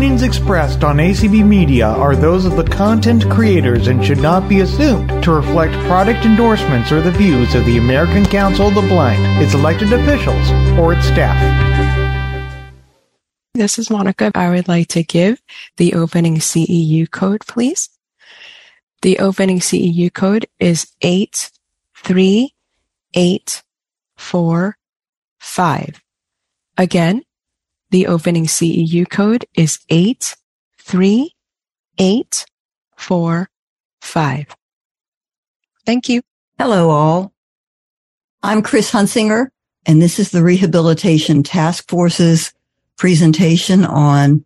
opinions expressed on ACB Media are those of the content creators and should not be assumed to reflect product endorsements or the views of the American Council of the Blind, its elected officials, or its staff. This is Monica. I would like to give the opening CEU code, please. The opening CEU code is 83845. Again, the opening CEU code is 83845. Thank you. Hello, all. I'm Chris Hunsinger, and this is the Rehabilitation Task Force's presentation on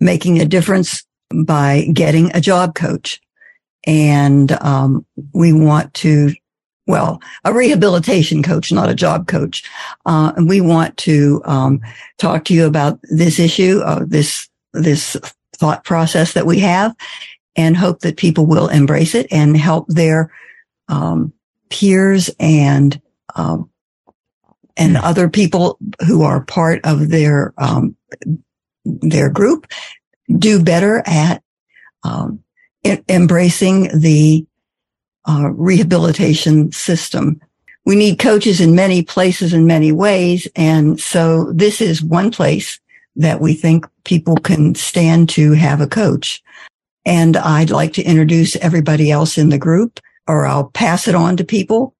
making a difference by getting a job coach. And um, we want to, well, a rehabilitation coach, not a job coach. Uh, and we want to um, talk to you about this issue, uh, this this thought process that we have, and hope that people will embrace it and help their um, peers and um, and other people who are part of their um, their group do better at um, embracing the uh, rehabilitation system. We need coaches in many places in many ways, and so this is one place that we think people can stand to have a coach. And I'd like to introduce everybody else in the group, or I'll pass it on to people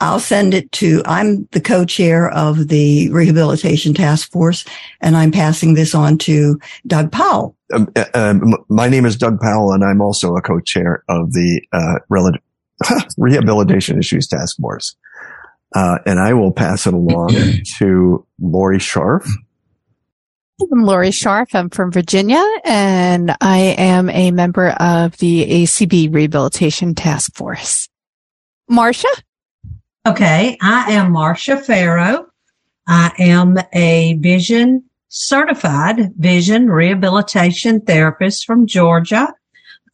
I'll send it to, I'm the co-chair of the rehabilitation task force and I'm passing this on to Doug Powell. Um, uh, um, my name is Doug Powell and I'm also a co-chair of the, uh, rehabilitation issues task force. Uh, and I will pass it along to Lori Scharf. I'm Lori Scharf. I'm from Virginia and I am a member of the ACB Rehabilitation Task Force. Marcia? Okay, I am Marcia Farrow. I am a vision certified vision rehabilitation therapist from Georgia.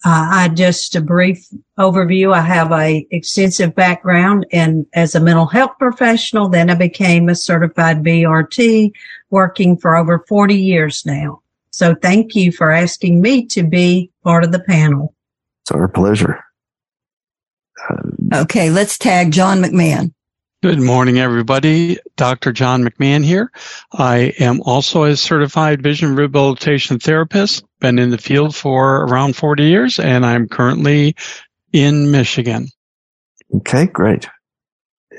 Uh, I just a brief overview. I have a extensive background in as a mental health professional. Then I became a certified VRT working for over 40 years now. So thank you for asking me to be part of the panel. It's our pleasure. Okay, let's tag John McMahon. Good morning, everybody. Dr. John McMahon here. I am also a certified vision rehabilitation therapist, been in the field for around 40 years, and I'm currently in Michigan. Okay, great.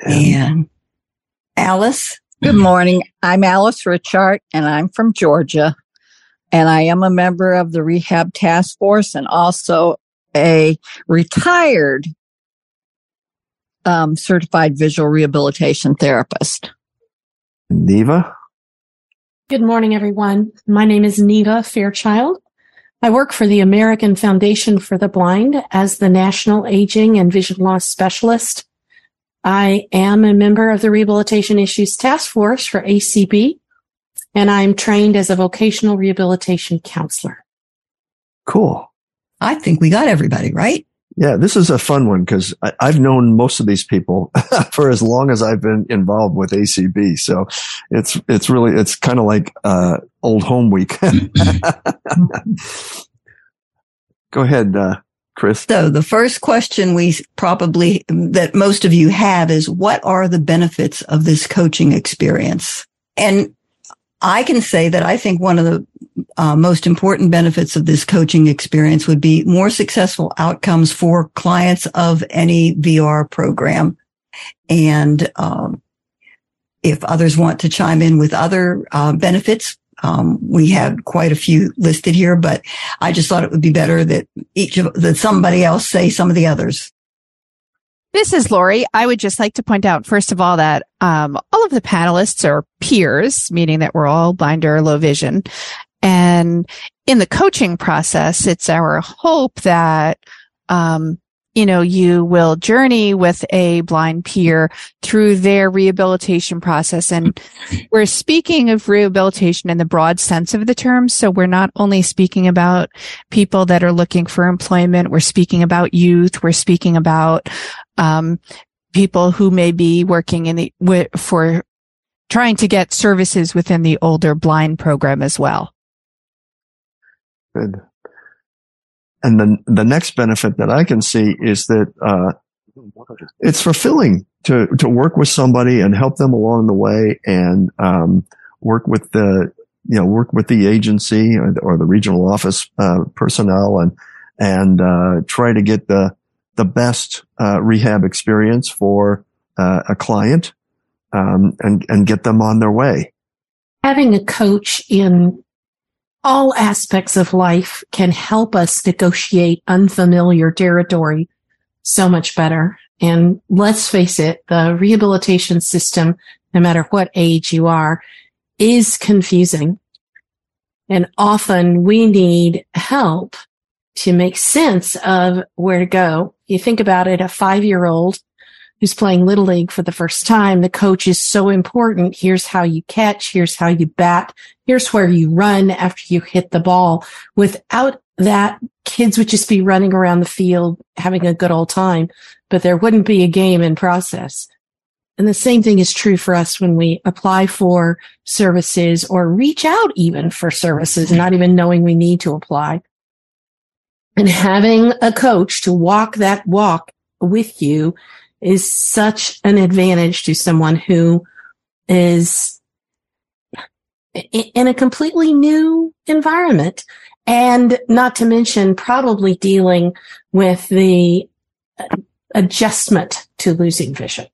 And, and Alice? Good morning. I'm Alice Richard, and I'm from Georgia. And I am a member of the Rehab Task Force and also a retired um, certified visual rehabilitation therapist. Neva? Good morning, everyone. My name is Neva Fairchild. I work for the American Foundation for the Blind as the National Aging and Vision Loss Specialist. I am a member of the Rehabilitation Issues Task Force for ACB, and I'm trained as a vocational rehabilitation counselor. Cool. I think we got everybody, right? Yeah, this is a fun one because I've known most of these people for as long as I've been involved with ACB. So it's it's really it's kind of like uh, old home week. Go ahead, uh, Chris. So the first question we probably that most of you have is what are the benefits of this coaching experience? And I can say that I think one of the uh, most important benefits of this coaching experience would be more successful outcomes for clients of any VR program. And um, if others want to chime in with other uh, benefits, um, we have quite a few listed here, but I just thought it would be better that each of that somebody else say some of the others. This is Lori. I would just like to point out, first of all, that um, all of the panelists are peers, meaning that we're all blind or low vision. And in the coaching process, it's our hope that, um, you know, you will journey with a blind peer through their rehabilitation process. And we're speaking of rehabilitation in the broad sense of the term. So we're not only speaking about people that are looking for employment. We're speaking about youth. We're speaking about, um, people who may be working in the, for trying to get services within the older blind program as well. Good. And then the next benefit that I can see is that, uh, it's fulfilling to, to work with somebody and help them along the way and, um, work with the, you know, work with the agency or, or the regional office, uh, personnel and, and, uh, try to get the, the best, uh, rehab experience for, uh, a client, um, and, and get them on their way. Having a coach in all aspects of life can help us negotiate unfamiliar territory so much better. And let's face it, the rehabilitation system, no matter what age you are, is confusing. And often we need help to make sense of where to go. You think about it, a five year old who's playing little league for the first time, the coach is so important. Here's how you catch. Here's how you bat. Here's where you run after you hit the ball. Without that, kids would just be running around the field having a good old time, but there wouldn't be a game in process. And the same thing is true for us when we apply for services or reach out even for services, not even knowing we need to apply. And having a coach to walk that walk with you is such an advantage to someone who is in a completely new environment. And not to mention probably dealing with the adjustment to losing vision.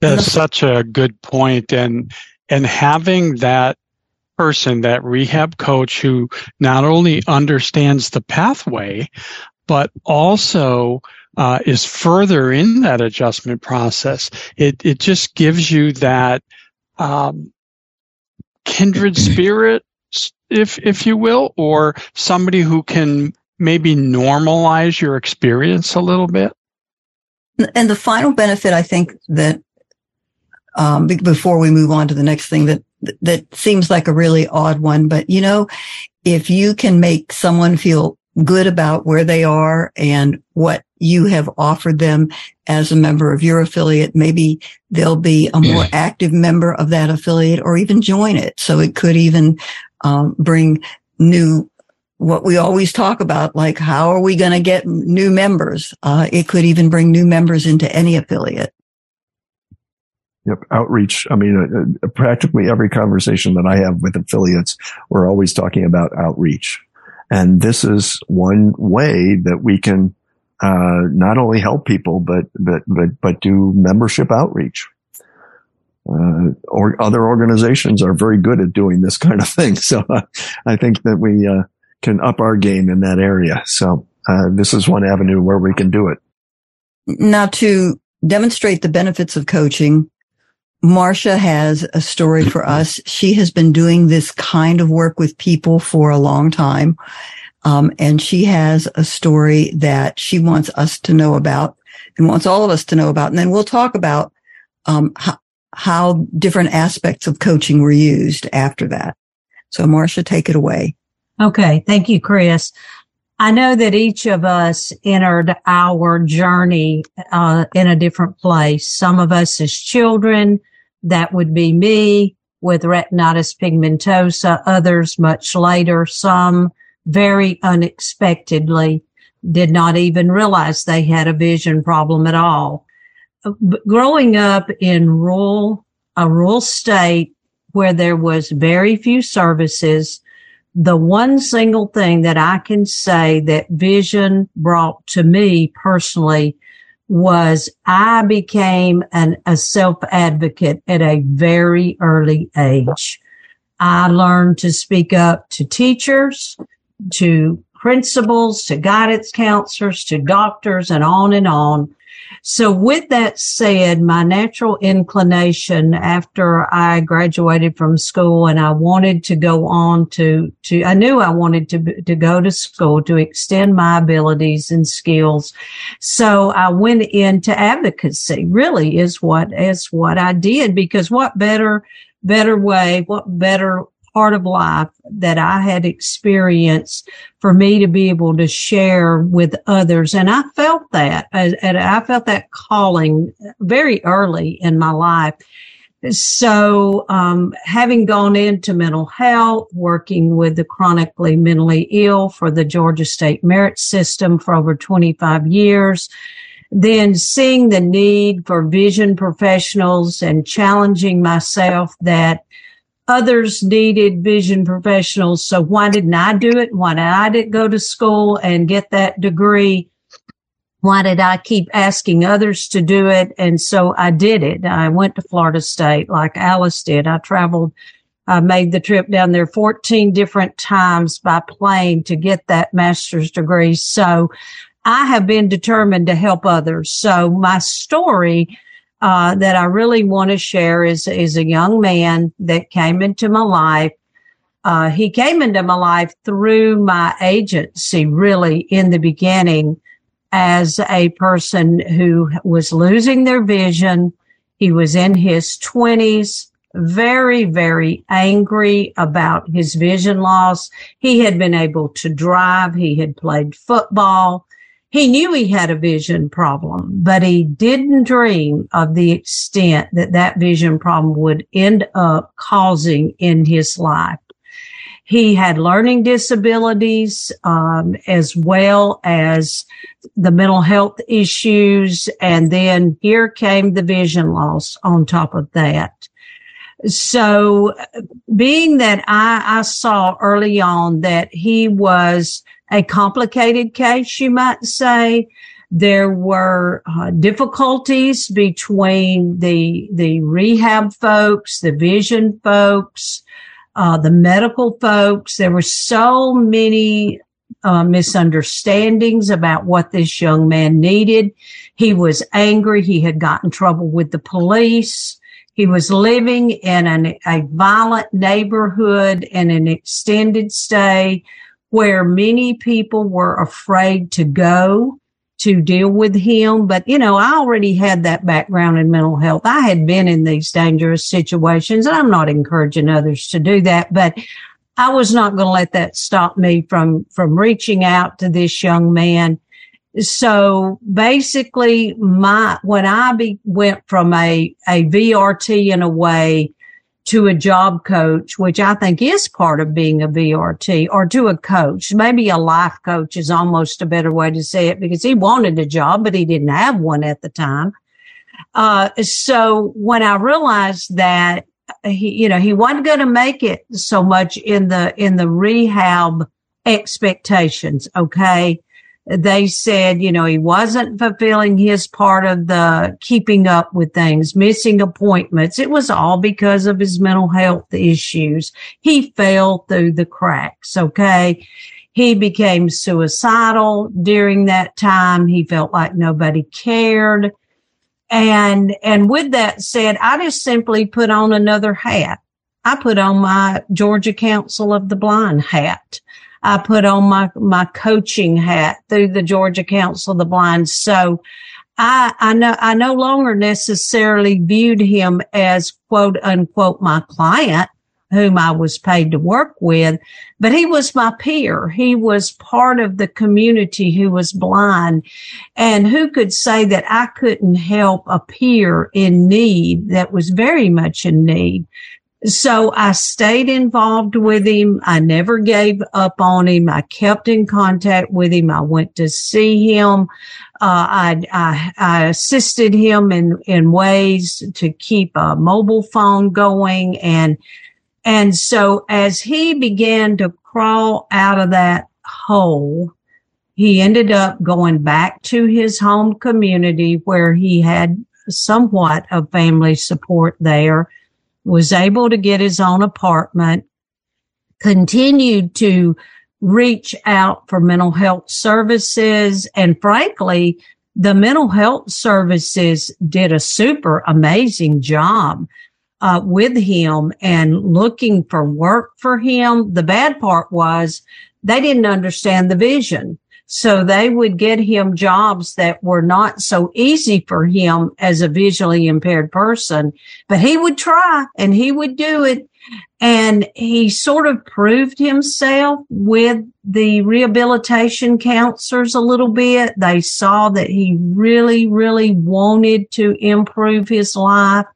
That's such a good point. And, and having that person, that rehab coach who not only understands the pathway, but also uh, is further in that adjustment process. It it just gives you that um, kindred spirit, if if you will, or somebody who can maybe normalize your experience a little bit. And the final benefit, I think that um, before we move on to the next thing that that seems like a really odd one, but you know, if you can make someone feel good about where they are and what you have offered them as a member of your affiliate. Maybe they'll be a more active member of that affiliate or even join it. So it could even um, bring new what we always talk about, like how are we going to get new members? Uh, it could even bring new members into any affiliate. Yep. Outreach. I mean, uh, uh practically every conversation that I have with affiliates, we're always talking about outreach. And this is one way that we can uh, not only help people, but but but but do membership outreach. Uh, or other organizations are very good at doing this kind of thing. So uh, I think that we uh, can up our game in that area. So uh, this is one avenue where we can do it. Now to demonstrate the benefits of coaching, Marcia has a story for us. She has been doing this kind of work with people for a long time. Um, and she has a story that she wants us to know about and wants all of us to know about. And then we'll talk about, um, how, how different aspects of coaching were used after that. So Marcia, take it away. Okay. Thank you, Chris. I know that each of us entered our journey uh, in a different place. Some of us as children, that would be me with retinitis pigmentosa, others much later, some very unexpectedly did not even realize they had a vision problem at all. But growing up in rural, a rural state where there was very few services, the one single thing that I can say that vision brought to me personally was I became an, a self advocate at a very early age. I learned to speak up to teachers, to principals, to guidance counselors, to doctors, and on and on. So with that said, my natural inclination after I graduated from school and I wanted to go on to, to, I knew I wanted to, to go to school to extend my abilities and skills. So I went into advocacy really is what, is what I did because what better, better way, what better part of life that I had experienced for me to be able to share with others. And I felt that, and I felt that calling very early in my life. So, um, having gone into mental health, working with the chronically mentally ill for the Georgia State Merit System for over 25 years, then seeing the need for vision professionals and challenging myself that others needed vision professionals. So why didn't I do it? Why did I did go to school and get that degree? Why did I keep asking others to do it? And so I did it. I went to Florida State like Alice did. I traveled, I made the trip down there 14 different times by plane to get that master's degree. So I have been determined to help others. So my story, uh, that I really want to share is, is a young man that came into my life. Uh, he came into my life through my agency, really in the beginning as a person who was losing their vision. He was in his twenties, very, very angry about his vision loss. He had been able to drive. He had played football. He knew he had a vision problem, but he didn't dream of the extent that that vision problem would end up causing in his life. He had learning disabilities, um, as well as the mental health issues. And then here came the vision loss on top of that. So being that I, I saw early on that he was a complicated case, you might say, there were uh, difficulties between the the rehab folks, the vision folks, uh, the medical folks. There were so many uh, misunderstandings about what this young man needed. He was angry. He had gotten trouble with the police. He was living in an, a violent neighborhood in an extended stay where many people were afraid to go to deal with him. But, you know, I already had that background in mental health. I had been in these dangerous situations and I'm not encouraging others to do that, but I was not going to let that stop me from, from reaching out to this young man. So basically my, when I be, went from a, a VRT in a way to a job coach, which I think is part of being a VRT or to a coach. Maybe a life coach is almost a better way to say it because he wanted a job, but he didn't have one at the time. Uh, so when I realized that he, you know, he wasn't going to make it so much in the, in the rehab expectations. Okay they said, you know, he wasn't fulfilling his part of the keeping up with things, missing appointments. It was all because of his mental health issues. He fell through the cracks. Okay. He became suicidal during that time. He felt like nobody cared. And, and with that said, I just simply put on another hat. I put on my Georgia Council of the Blind hat. I put on my, my coaching hat through the Georgia Council of the Blind. So I, I know, I no longer necessarily viewed him as quote unquote my client whom I was paid to work with, but he was my peer. He was part of the community who was blind and who could say that I couldn't help a peer in need that was very much in need. So I stayed involved with him. I never gave up on him. I kept in contact with him. I went to see him. Uh, I, I, I, assisted him in, in ways to keep a mobile phone going. And, and so as he began to crawl out of that hole, he ended up going back to his home community where he had somewhat of family support there was able to get his own apartment, continued to reach out for mental health services. And frankly, the mental health services did a super amazing job uh, with him and looking for work for him. The bad part was they didn't understand the vision. So they would get him jobs that were not so easy for him as a visually impaired person, but he would try and he would do it. And he sort of proved himself with the rehabilitation counselors a little bit. They saw that he really, really wanted to improve his life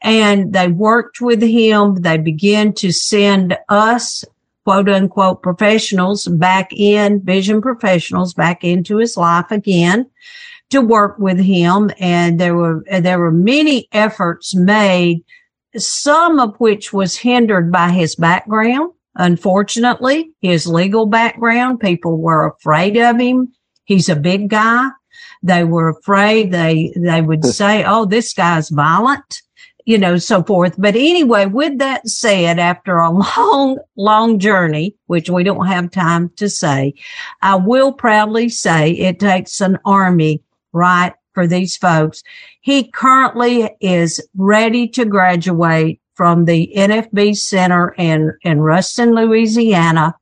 and they worked with him. They began to send us quote unquote professionals back in vision professionals back into his life again to work with him. And there were, there were many efforts made some of which was hindered by his background. Unfortunately, his legal background, people were afraid of him. He's a big guy. They were afraid they, they would say, Oh, this guy's violent, you know, so forth. But anyway, with that said, after a long, long journey, which we don't have time to say, I will proudly say it takes an army, right? For these folks he currently is ready to graduate from the NFB Center in, in Ruston, Louisiana.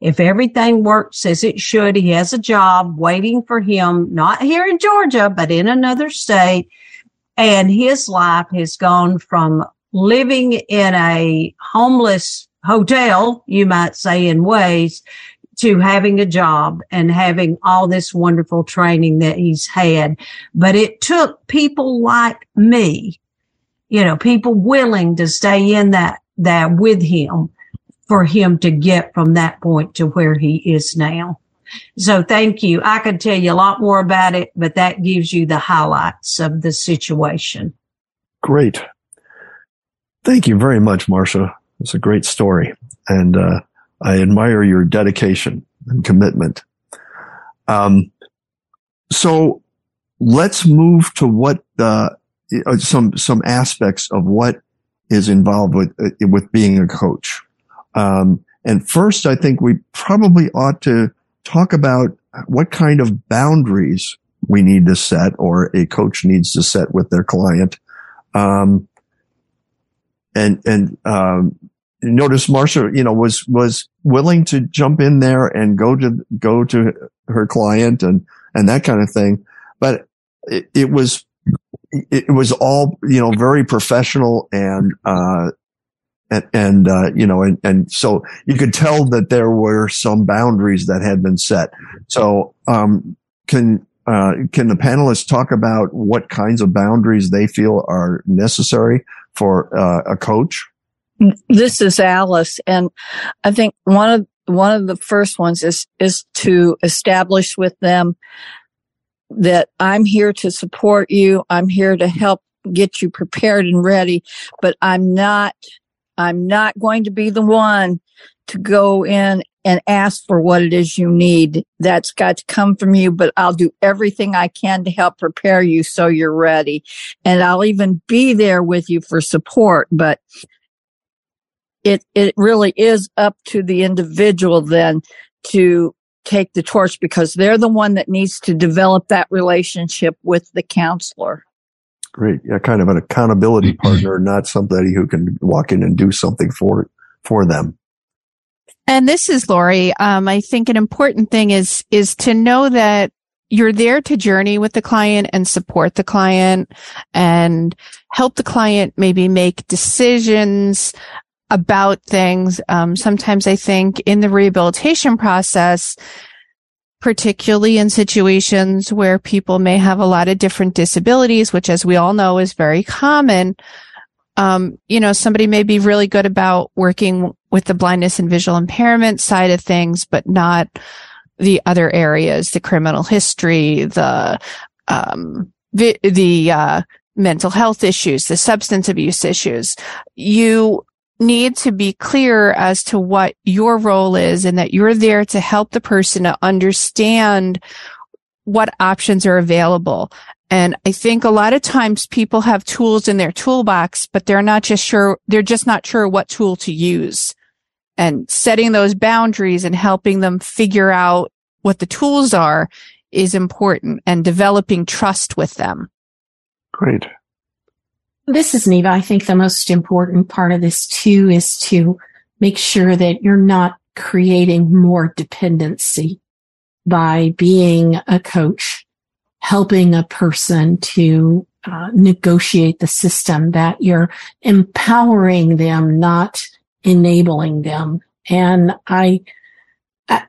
If everything works as it should, he has a job waiting for him, not here in Georgia, but in another state. And his life has gone from living in a homeless hotel, you might say in ways, to having a job and having all this wonderful training that he's had. But it took people like me, you know, people willing to stay in that, that with him for him to get from that point to where he is now. So thank you. I could tell you a lot more about it, but that gives you the highlights of the situation. Great. Thank you very much, Marcia. It's a great story. And, uh, I admire your dedication and commitment. Um, so let's move to what uh, some some aspects of what is involved with uh, with being a coach. Um, and first, I think we probably ought to talk about what kind of boundaries we need to set, or a coach needs to set with their client. Um, and and um, notice Marcia, you know, was, was willing to jump in there and go to, go to her client and, and that kind of thing. But it, it was, it was all, you know, very professional and, uh, and, and uh, you know, and, and so you could tell that there were some boundaries that had been set. So, um, can, uh, can the panelists talk about what kinds of boundaries they feel are necessary for uh, a coach? this is Alice, and I think one of one of the first ones is is to establish with them that I'm here to support you. I'm here to help get you prepared and ready, but I'm not I'm not going to be the one to go in and ask for what it is you need. That's got to come from you, but I'll do everything I can to help prepare you so you're ready. And I'll even be there with you for support, but it, it really is up to the individual then to take the torch because they're the one that needs to develop that relationship with the counselor. Great. Yeah. Kind of an accountability partner, not somebody who can walk in and do something for, for them. And this is Lori. Um, I think an important thing is, is to know that you're there to journey with the client and support the client and help the client maybe make decisions about things. Um, sometimes I think in the rehabilitation process, particularly in situations where people may have a lot of different disabilities, which as we all know is very common. Um, you know, somebody may be really good about working with the blindness and visual impairment side of things, but not the other areas, the criminal history, the, um, the, uh, mental health issues, the substance abuse issues. You need to be clear as to what your role is and that you're there to help the person to understand what options are available. And I think a lot of times people have tools in their toolbox, but they're not just sure, they're just not sure what tool to use. And setting those boundaries and helping them figure out what the tools are is important and developing trust with them. Great. This is Neva. I think the most important part of this too is to make sure that you're not creating more dependency by being a coach, helping a person to uh, negotiate the system that you're empowering them, not enabling them. And I,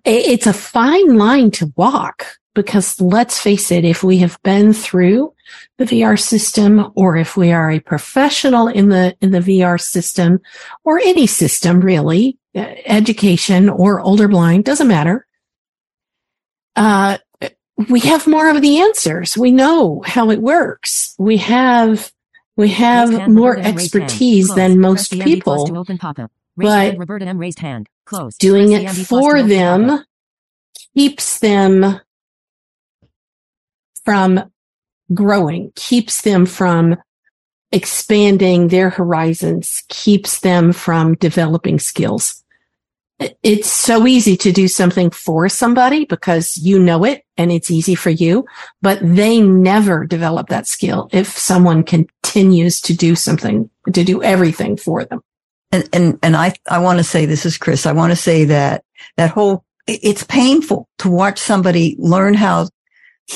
it's a fine line to walk because let's face it, if we have been through the VR system or if we are a professional in the, in the VR system or any system really, uh, education or older blind, doesn't matter. Uh, we have more of the answers. We know how it works. We have, we have more expertise than most people. But doing it for them keeps them from growing, keeps them from expanding their horizons, keeps them from developing skills. It's so easy to do something for somebody because you know it and it's easy for you, but they never develop that skill if someone continues to do something, to do everything for them. And, and, and I, I want to say, this is Chris. I want to say that that whole, it's painful to watch somebody learn how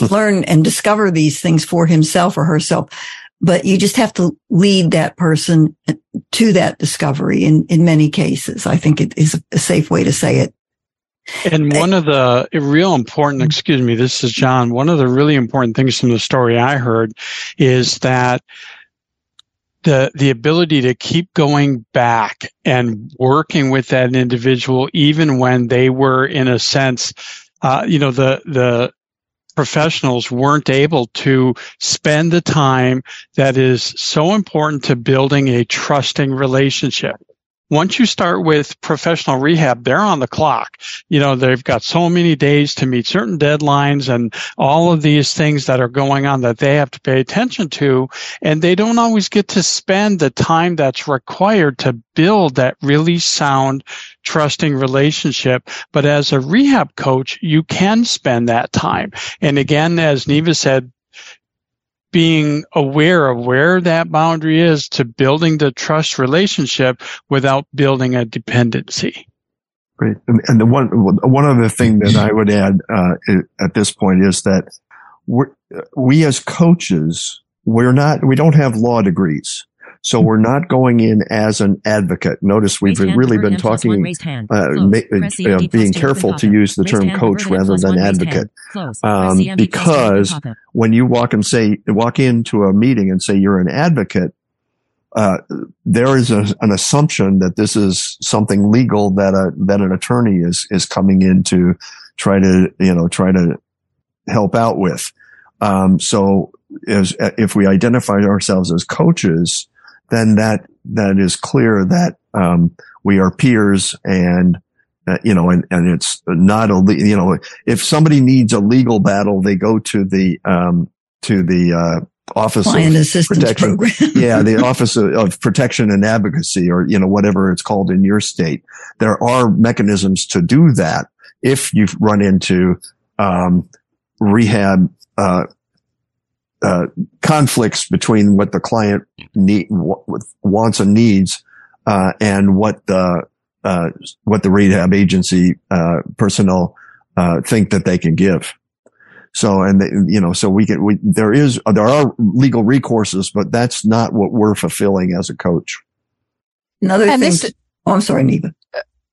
learn and discover these things for himself or herself. But you just have to lead that person to that discovery in, in many cases. I think it is a safe way to say it. And one of the real important, excuse me, this is John. One of the really important things from the story I heard is that the the ability to keep going back and working with that individual even when they were in a sense uh, you know the the professionals weren't able to spend the time that is so important to building a trusting relationship. Once you start with professional rehab, they're on the clock. You know, they've got so many days to meet certain deadlines and all of these things that are going on that they have to pay attention to. And they don't always get to spend the time that's required to build that really sound trusting relationship. But as a rehab coach, you can spend that time. And again, as Neva said, being aware of where that boundary is to building the trust relationship without building a dependency. Great. And the one, one other thing that I would add uh, at this point is that we as coaches, we're not, we don't have law degrees. So we're not going in as an advocate. Notice we've really been talking, uh, ma- uh, being careful to use the term coach rather than advocate, um, because when you walk and say walk into a meeting and say you're an advocate, uh, there is a, an assumption that this is something legal that a that an attorney is is coming in to try to you know try to help out with. Um, so as, if we identify ourselves as coaches, then that that is clear that um, we are peers and uh, you know and, and it's not a you know if somebody needs a legal battle they go to the um, to the uh, office Client of assistance protection program. yeah the office of, of, protection and advocacy or you know whatever it's called in your state there are mechanisms to do that if you've run into um, rehab uh, uh, conflicts between what the client need, wants and needs, uh, and what the uh, what the rehab agency uh, personnel uh, think that they can give. So, and they, you know, so we can, we, there is, there are legal recourses, but that's not what we're fulfilling as a coach. Another and thing. This, oh, I'm sorry, Neva.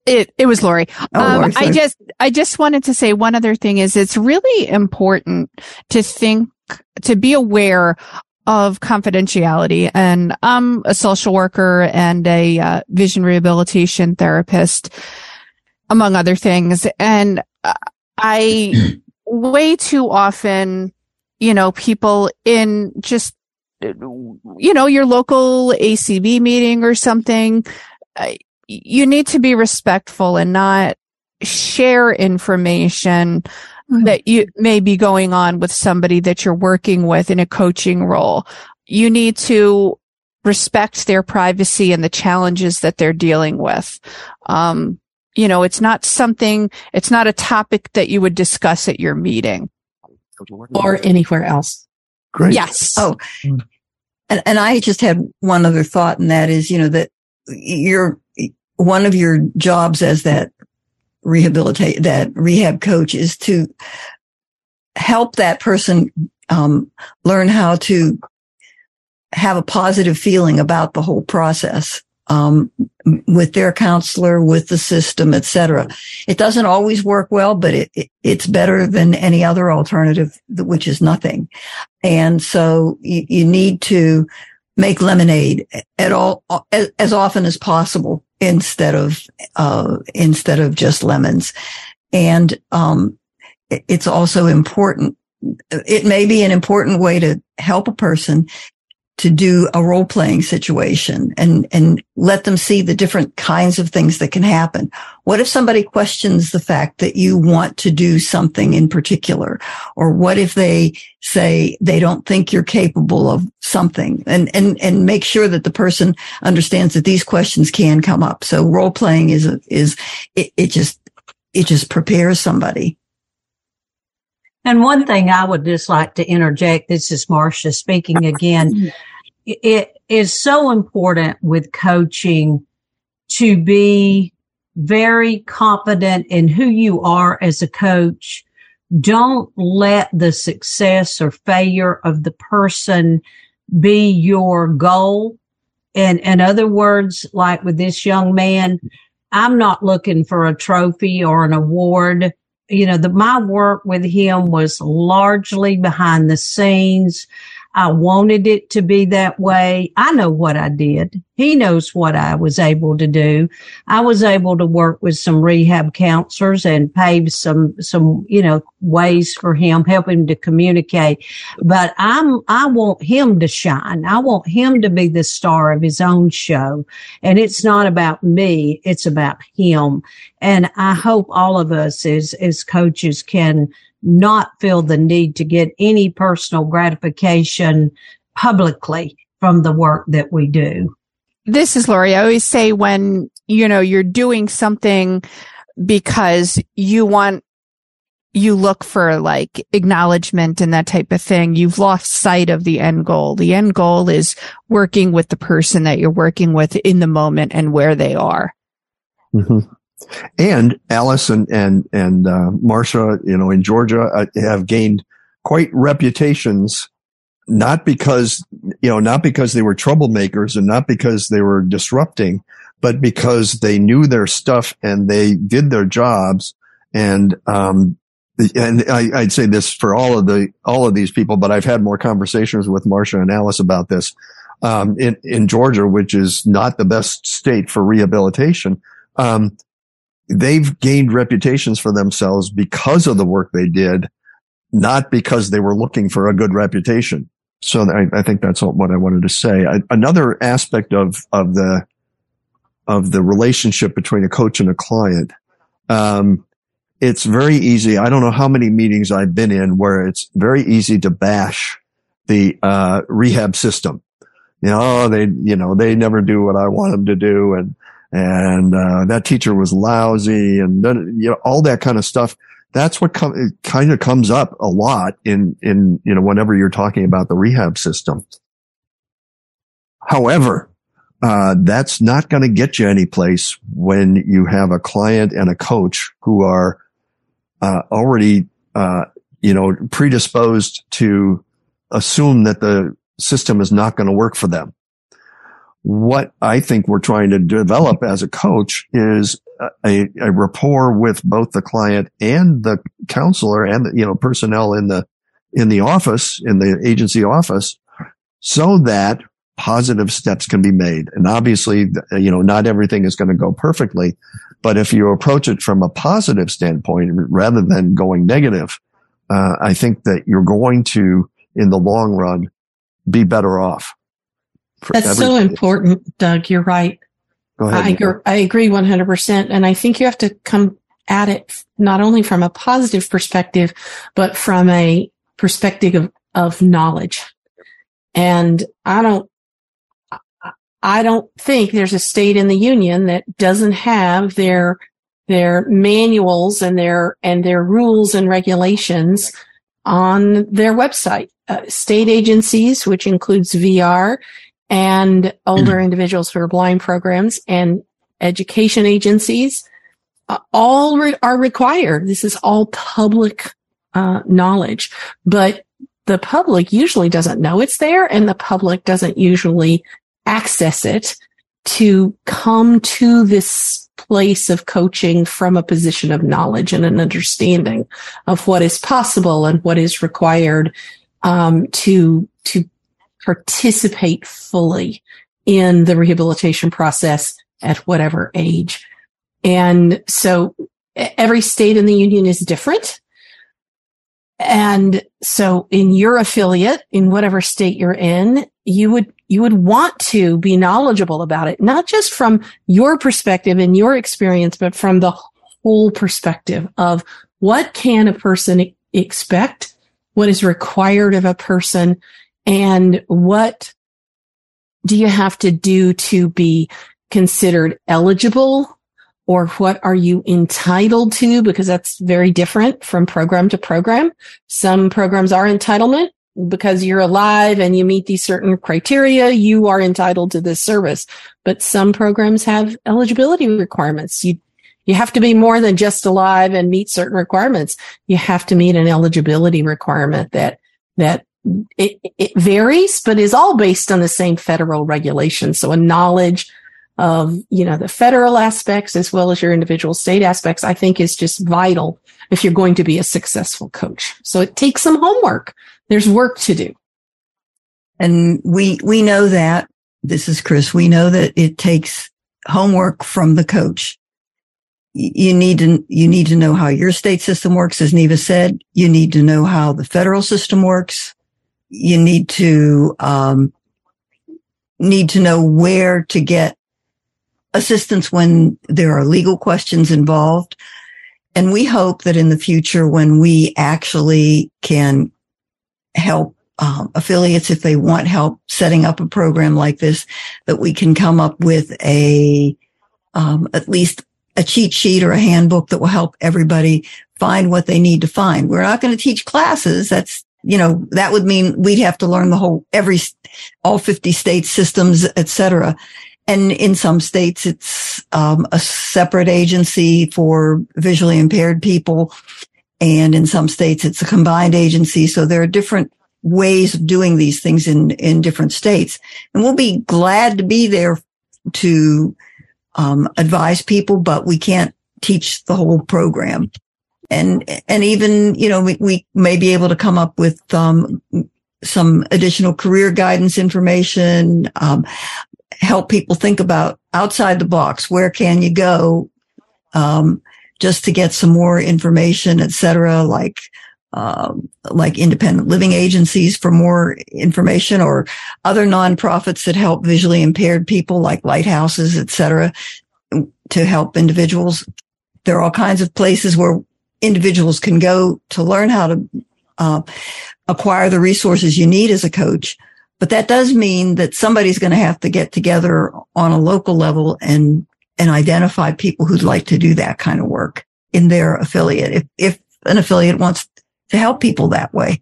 It it was Lori. Oh, um, I just I just wanted to say one other thing is it's really important to think to be aware of confidentiality. And I'm a social worker and a uh, vision rehabilitation therapist, among other things. And I way too often, you know, people in just, you know, your local ACB meeting or something, you need to be respectful and not share information mm-hmm. that you may be going on with somebody that you're working with in a coaching role. You need to respect their privacy and the challenges that they're dealing with. Um, you know, it's not something, it's not a topic that you would discuss at your meeting or anywhere else. Great. Yes. Oh, and, and I just had one other thought, and that is, you know, that you're one of your jobs as that rehabilitate that rehab coach is to help that person um, learn how to have a positive feeling about the whole process um, with their counselor, with the system, etc. It doesn't always work well, but it, it, it's better than any other alternative, which is nothing. And so you, you need to make lemonade at all as, as often as possible instead of uh, instead of just lemons. And um, it's also important. It may be an important way to help a person to do a role playing situation and, and let them see the different kinds of things that can happen. What if somebody questions the fact that you want to do something in particular? Or what if they say they don't think you're capable of something and, and, and make sure that the person understands that these questions can come up. So role playing is, is, it, it just, it just prepares somebody. And one thing I would just like to interject, this is Marcia speaking again. It is so important with coaching to be very confident in who you are as a coach. Don't let the success or failure of the person be your goal. And in other words, like with this young man, I'm not looking for a trophy or an award you know, the, my work with him was largely behind the scenes. I wanted it to be that way. I know what I did. He knows what I was able to do. I was able to work with some rehab counselors and pave some, some, you know, ways for him, help him to communicate. But I'm, I want him to shine. I want him to be the star of his own show. And it's not about me. It's about him. And I hope all of us as, as coaches can not feel the need to get any personal gratification publicly from the work that we do. This is Lori. I always say when, you know, you're doing something because you want, you look for like acknowledgement and that type of thing. You've lost sight of the end goal. The end goal is working with the person that you're working with in the moment and where they are. Mm-hmm. And Alice and and and uh, Marcia, you know, in Georgia, uh, have gained quite reputations, not because you know, not because they were troublemakers and not because they were disrupting, but because they knew their stuff and they did their jobs. And um, and I, I'd say this for all of the all of these people, but I've had more conversations with Marcia and Alice about this. Um, in in Georgia, which is not the best state for rehabilitation. Um, they've gained reputations for themselves because of the work they did, not because they were looking for a good reputation. So I, I think that's what I wanted to say. I, another aspect of, of the, of the relationship between a coach and a client. Um, it's very easy. I don't know how many meetings I've been in where it's very easy to bash the, uh, rehab system. You know, they, you know, they never do what I want them to do. And, and uh, that teacher was lousy and you know all that kind of stuff. That's what com- kind of comes up a lot in in you know whenever you're talking about the rehab system. However uh, that's not going to get you any place when you have a client and a coach who are uh, already uh, you know predisposed to assume that the system is not going to work for them what I think we're trying to develop as a coach is a, a rapport with both the client and the counselor and the, you know, personnel in the, in the office, in the agency office so that positive steps can be made. And obviously, you know, not everything is going to go perfectly, but if you approach it from a positive standpoint rather than going negative, uh, I think that you're going to, in the long run, be better off. That's so important, Doug. You're right. Go ahead. I agree, I agree 100%. And I think you have to come at it not only from a positive perspective, but from a perspective of, of knowledge. And I don't, I don't think there's a state in the union that doesn't have their, their manuals and their, and their rules and regulations on their website. Uh, state agencies, which includes VR and older individuals who are blind programs and education agencies uh, all re- are required. This is all public uh, knowledge, but the public usually doesn't know it's there and the public doesn't usually access it to come to this place of coaching from a position of knowledge and an understanding of what is possible and what is required um, to to participate fully in the rehabilitation process at whatever age. And so every state in the union is different. And so in your affiliate, in whatever state you're in, you would, you would want to be knowledgeable about it, not just from your perspective and your experience, but from the whole perspective of what can a person expect? What is required of a person? And what do you have to do to be considered eligible or what are you entitled to? Because that's very different from program to program. Some programs are entitlement because you're alive and you meet these certain criteria. You are entitled to this service, but some programs have eligibility requirements. You, you have to be more than just alive and meet certain requirements. You have to meet an eligibility requirement that, that it, it varies, but is all based on the same federal regulation. So a knowledge of, you know, the federal aspects as well as your individual state aspects, I think is just vital if you're going to be a successful coach. So it takes some homework. There's work to do. And we, we know that this is Chris. We know that it takes homework from the coach. You need to, you need to know how your state system works. As Neva said, you need to know how the federal system works. You need to, um, need to know where to get assistance when there are legal questions involved. And we hope that in the future, when we actually can help um, affiliates, if they want help setting up a program like this, that we can come up with a, um, at least a cheat sheet or a handbook that will help everybody find what they need to find. We're not going to teach classes. That's, you know, that would mean we'd have to learn the whole, every, all 50 state systems, et cetera. And in some states, it's um, a separate agency for visually impaired people. And in some states, it's a combined agency. So there are different ways of doing these things in, in different states. And we'll be glad to be there to um, advise people, but we can't teach the whole program. And, and even, you know, we, we may be able to come up with, um, some additional career guidance information, um, help people think about outside the box. Where can you go? Um, just to get some more information, et cetera, like, um, like independent living agencies for more information or other nonprofits that help visually impaired people like lighthouses, et cetera, to help individuals. There are all kinds of places where individuals can go to learn how to uh, acquire the resources you need as a coach. But that does mean that somebody's going to have to get together on a local level and, and identify people who'd like to do that kind of work in their affiliate. If, if an affiliate wants to help people that way.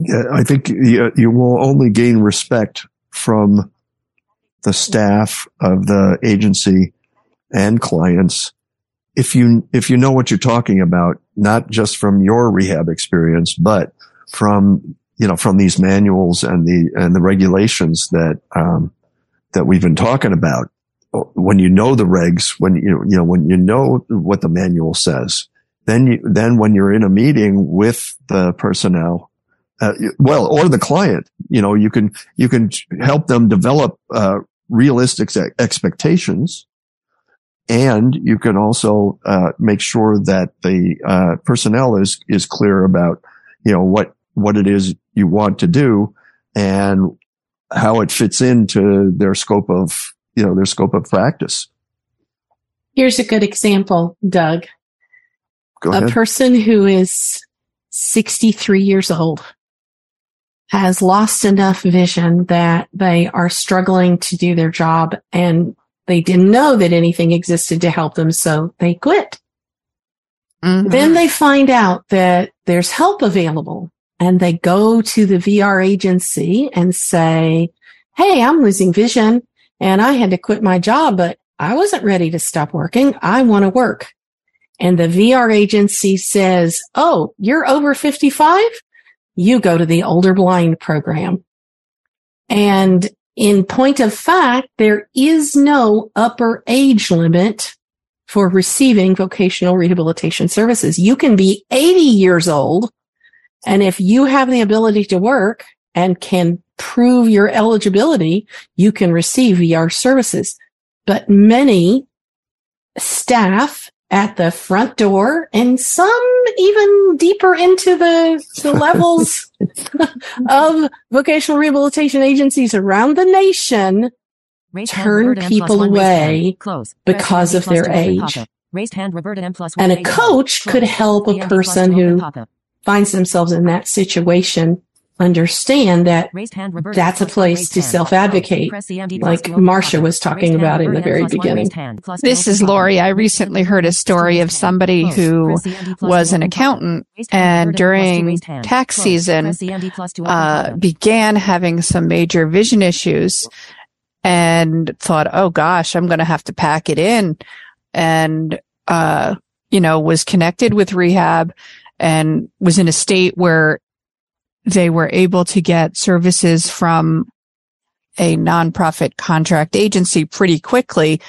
Yeah, I think you, you will only gain respect from the staff of the agency and clients if you if you know what you're talking about not just from your rehab experience but from you know, from these manuals and the, and the regulations that, um, that we've been talking about. When you know the regs, when you you know, when you know what the manual says, then you, then when you're in a meeting with the personnel, uh, well, or the client, you know, you can, you can help them develop, uh, realistic expectations. And you can also, uh, make sure that the, uh, personnel is, is clear about, you know, what, what it is you want to do and how it fits into their scope of, you know, their scope of practice. Here's a good example, Doug. Go a ahead. person who is 63 years old has lost enough vision that they are struggling to do their job and they didn't know that anything existed to help them. So they quit. Mhm. Then they find out that there's help available and they go to the VR agency and say, Hey, I'm losing vision and I had to quit my job, but I wasn't ready to stop working. I want to work. and the VR agency says, Oh, you're over 55. You go to the older blind program. And in point of fact, there is no upper age limit for receiving vocational rehabilitation services. You can be 80 years old. And if you have the ability to work and can prove your eligibility, you can receive VR services. But many staff at the front door and some even deeper into the, the levels of vocational rehabilitation agencies around the nation turn people away because of their age. And a coach could help a person who finds themselves in that situation understand that that's a place to self-advocate, like Marcia was talking about in the very beginning. This is Lori. I recently heard a story of somebody who was an accountant and during tax season uh, began having some major vision issues and thought, oh gosh, I'm going to have to pack it in. And, uh, you know, was connected with rehab and was in a state where they were able to get services from a nonprofit contract agency pretty quickly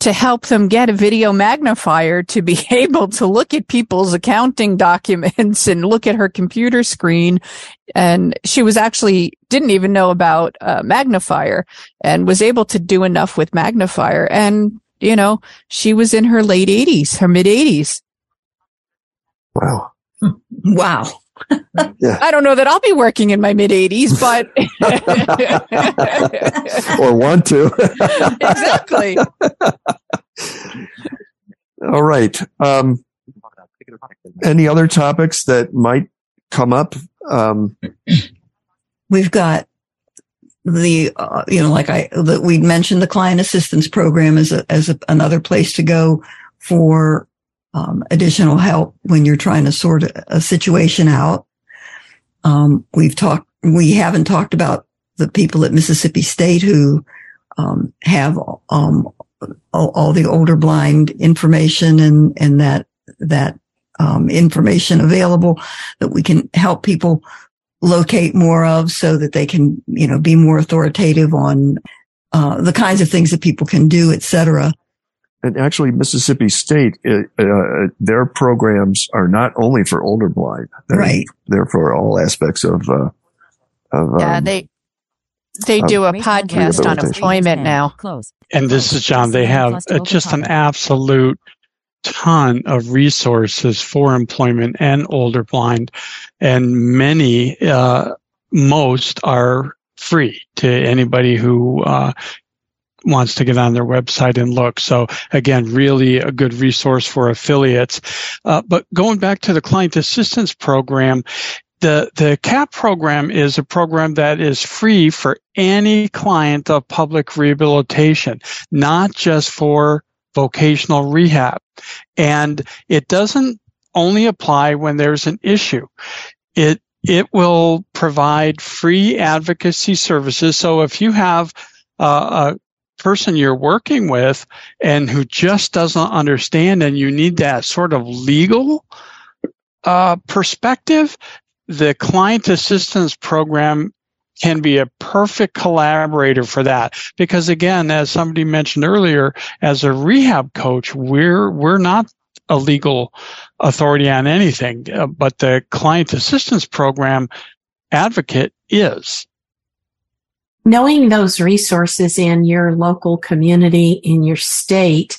to help them get a video magnifier to be able to look at people's accounting documents and look at her computer screen. And she was actually didn't even know about uh, magnifier and was able to do enough with magnifier. And, you know, she was in her late eighties, her mid eighties. Wow. Wow. Yeah. I don't know that I'll be working in my mid 80s, but or want to. exactly. All right. Um, any other topics that might come up? Um, We've got the, uh, you know, like I, that we mentioned the client assistance program as a, as a, another place to go for um, additional help when you're trying to sort a, situation out. Um, we've talked, we haven't talked about the people at Mississippi State who um, have um, all, all, the older blind information and and that that um, information available that we can help people locate more of so that they can you know be more authoritative on uh, the kinds of things that people can do, et cetera and actually Mississippi State, uh, uh, their programs are not only for older blind, they're, right? They're for all aspects of. Uh, of yeah, um, they they do a podcast on employment now. And this is John. They have just an absolute ton of resources for employment and older blind, and many, uh, most are free to anybody who uh, wants to get on their website and look. So again, really a good resource for affiliates. Uh, but going back to the client assistance program, the, the CAP program is a program that is free for any client of public rehabilitation, not just for vocational rehab. And it doesn't only apply when there's an issue. It, it will provide free advocacy services. So if you have uh, person you're working with and who just doesn't understand and you need that sort of legal uh, perspective, the client assistance program can be a perfect collaborator for that. Because again as somebody mentioned earlier as a rehab coach we're we're not a legal authority on anything uh, but the client assistance program advocate is knowing those resources in your local community, in your state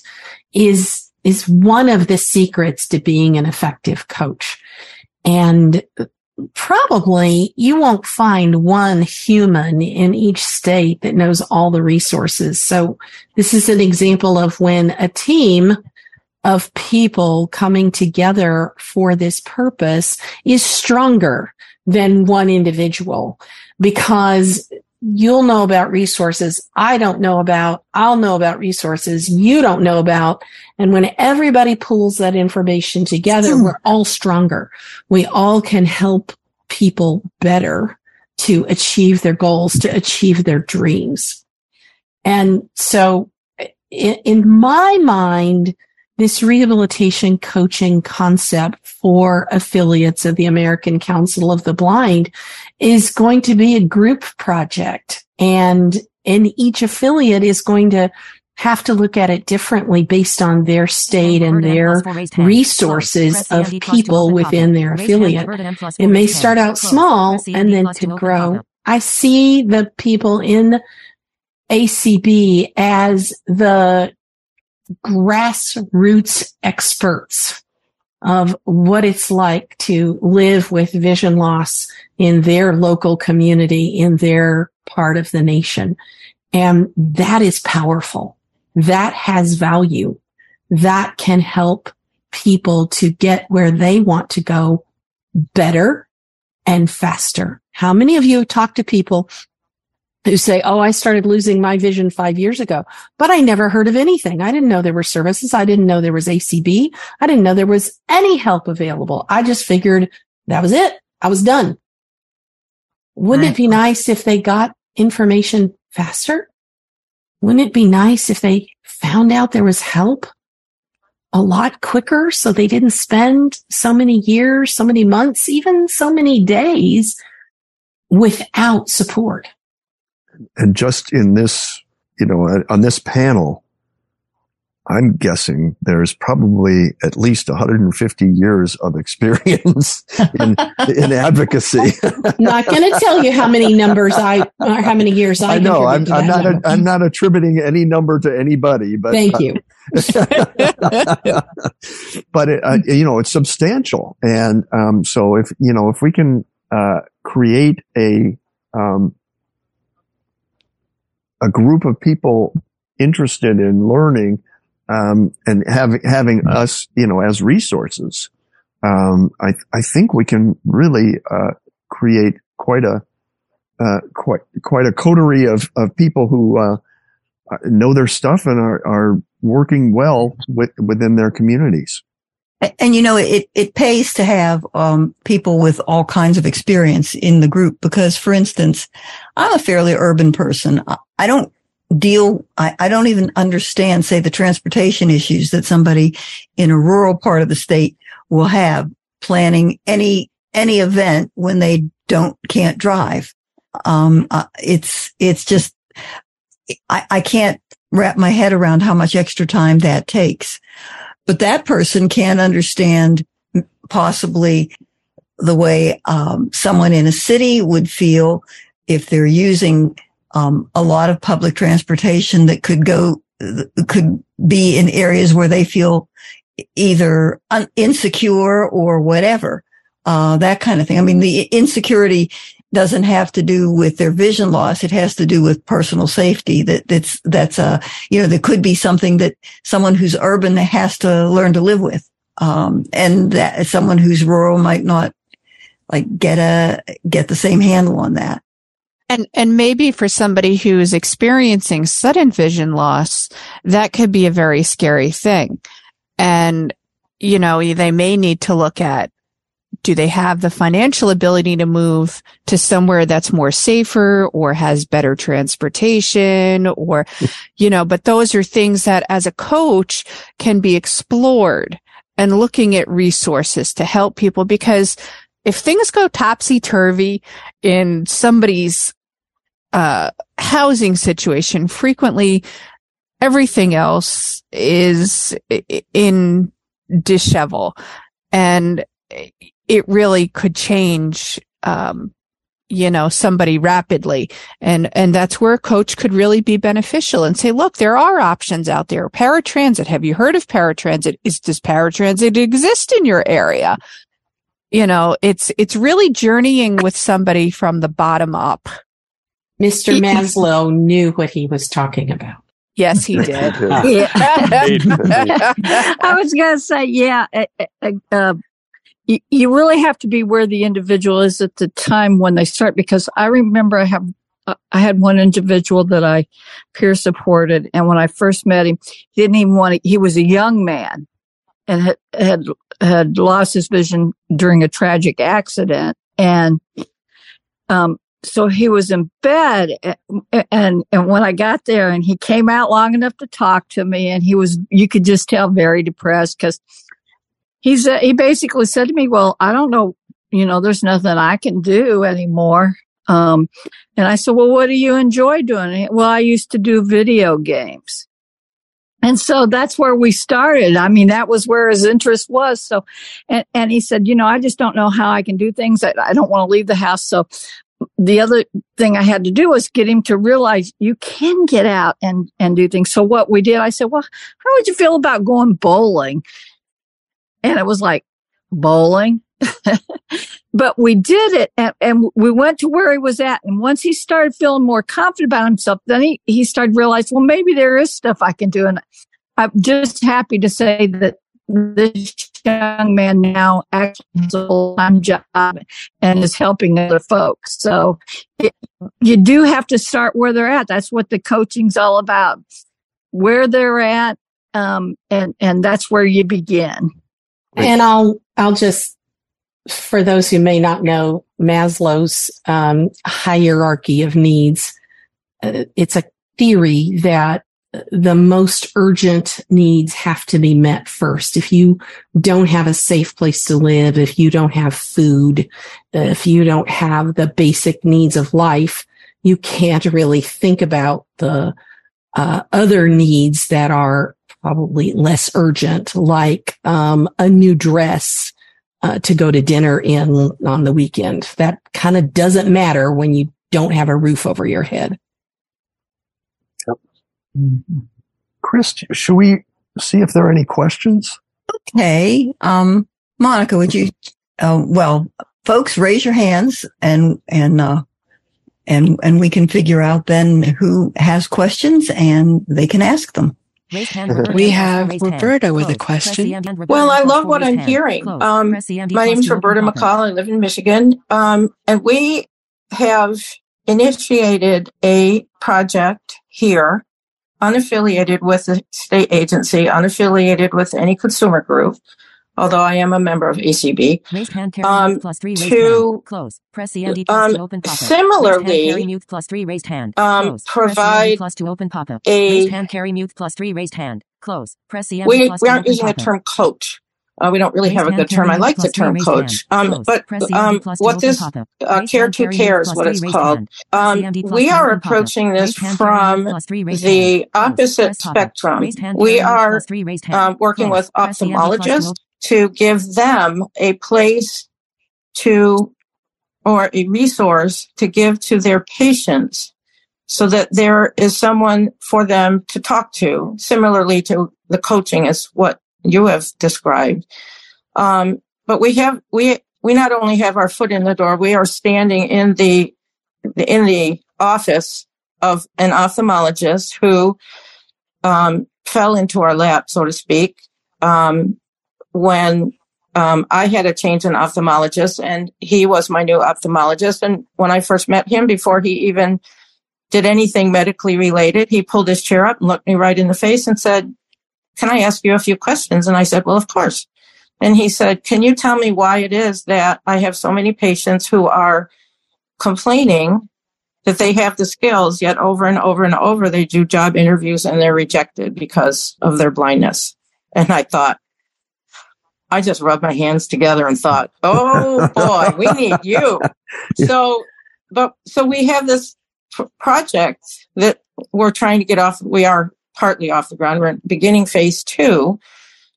is, is one of the secrets to being an effective coach. And probably you won't find one human in each state that knows all the resources. So this is an example of when a team of people coming together for this purpose is stronger than one individual because you'll know about resources I don't know about. I'll know about resources you don't know about. And when everybody pulls that information together, mm. we're all stronger. We all can help people better to achieve their goals, to achieve their dreams. And so in, in my mind, this rehabilitation coaching concept for affiliates of the American Council of the Blind is going to be a group project and and each affiliate is going to have to look at it differently based on their state and their resources of people within their affiliate. It may start out small and then to grow. I see the people in ACB as the grassroots experts of what it's like to live with vision loss in their local community, in their part of the nation. And that is powerful. That has value. That can help people to get where they want to go better and faster. How many of you talk to people who say, Oh, I started losing my vision five years ago, but I never heard of anything. I didn't know there were services. I didn't know there was ACB. I didn't know there was any help available. I just figured that was it. I was done. Wouldn't right. it be nice if they got information faster? Wouldn't it be nice if they found out there was help a lot quicker so they didn't spend so many years, so many months, even so many days without support? and just in this, you know, uh, on this panel, I'm guessing there's probably at least 150 years of experience in, in advocacy. not going to tell you how many numbers I, or how many years I. I know. I'm, I'm not. A, I'm not attributing any number to anybody. But thank you. but it, uh, you know, it's substantial, and um, so if you know, if we can uh, create a um, a group of people interested in learning um, and having having us, you know, as resources, um, I I think we can really uh, create quite a uh, quite quite a coterie of of people who uh, know their stuff and are are working well with within their communities. And you know, it, it pays to have, um, people with all kinds of experience in the group because, for instance, I'm a fairly urban person. I don't deal, I, I don't even understand, say, the transportation issues that somebody in a rural part of the state will have planning any, any event when they don't, can't drive. Um, uh, it's, it's just, I, I can't wrap my head around how much extra time that takes. But that person can't understand possibly the way um, someone in a city would feel if they're using um, a lot of public transportation that could go could be in areas where they feel either un- insecure or whatever uh, that kind of thing. I mean, the insecurity doesn't have to do with their vision loss. It has to do with personal safety. That that's that's a you know there could be something that someone who's urban has to learn to live with, um, and that someone who's rural might not like get a get the same handle on that. And and maybe for somebody who's experiencing sudden vision loss, that could be a very scary thing. And you know, they may need to look at do they have the financial ability to move to somewhere that's more safer or has better transportation or, you know, but those are things that as a coach can be explored and looking at resources to help people because if things go topsy turvy in somebody's, uh, housing situation, frequently everything else is in dishevel. And it really could change, um, you know, somebody rapidly. And, and that's where a coach could really be beneficial and say, look, there are options out there. Paratransit. Have you heard of paratransit? Is, does paratransit exist in your area? You know, it's, it's really journeying with somebody from the bottom up. Mr. Maslow knew what he was talking about. Yes, he did. yeah. I was going to say, yeah, uh, uh, you, you really have to be where the individual is at the time when they start because I remember I have uh, I had one individual that I peer supported and when I first met him he didn't even want to he was a young man and had had had lost his vision during a tragic accident and um so he was in bed and, and when I got there and he came out long enough to talk to me and he was, you could just tell very depressed because he's, uh, he basically said to me, well, I don't know, you know, there's nothing I can do anymore. Um, and I said, well, what do you enjoy doing? Well, I used to do video games. And so that's where we started. I mean, that was where his interest was. So, and, and he said, you know, I just don't know how I can do things. I, I don't want to leave the house. So the other thing I had to do was get him to realize you can get out and, and do things. So what we did, I said, well, how would you feel about going bowling? And it was like, bowling? but we did it and, and, we went to where he was at. And once he started feeling more confident about himself, then he, he started realizing, well, maybe there is stuff I can do. And I'm just happy to say that this young man now actually has a full-time job and is helping other folks. So it, you do have to start where they're at. That's what the coaching's all about. Where they're at, um, and and that's where you begin. And I'll I'll just for those who may not know Maslow's um, hierarchy of needs, uh, it's a theory that the most urgent needs have to be met first. If you don't have a safe place to live, if you don't have food, if you don't have the basic needs of life, you can't really think about the uh, other needs that are probably less urgent, like um, a new dress uh, to go to dinner in on the weekend. That kind of doesn't matter when you don't have a roof over your head. Mm-hmm. Chris, should we see if there are any questions? Okay. Um, Monica, would you, uh, well, folks, raise your hands and, and, uh, and, and we can figure out then who has questions and they can ask them. We have Roberta with a question. Well, I love what I'm hearing. Um, my name is Roberta McCall. I live in Michigan. Um, and we have initiated a project here unaffiliated with the state agency, unaffiliated with any consumer group, although I am a member of ACB. Raise hand carry um, plus three raised to, hand. Close. Press plus um, to open pop-up. Similarly, hand, carry mute plus three raised hand. Um, Close. provide plus to open pop-up. A, raised hand carry mute plus three raised hand. Close. Press CMD we, we aren't using the term coach. Uh, we don't really have a good term. I like the term coach. Um, but um, what this uh, Care to Care is what it's called. Um, we are approaching this from the opposite spectrum. We are um, working with ophthalmologists to give them a place to or a resource to give to their patients so that there is someone for them to talk to. Similarly to the coaching is what you have described. Um, but we have, we, we not only have our foot in the door, we are standing in the, in the office of an ophthalmologist who, um, fell into our lap, so to speak, um, when, um, I had a change in ophthalmologist and he was my new ophthalmologist. And when I first met him, before he even did anything medically related, he pulled his chair up and looked me right in the face and said, can I ask you a few questions? And I said, well, of course. And he said, can you tell me why it is that I have so many patients who are complaining that they have the skills, yet over and over and over they do job interviews and they're rejected because of their blindness. And I thought, I just rubbed my hands together and thought, oh boy, we need you. So, but, so we have this project that we're trying to get off. We are partly off the ground. We're beginning phase two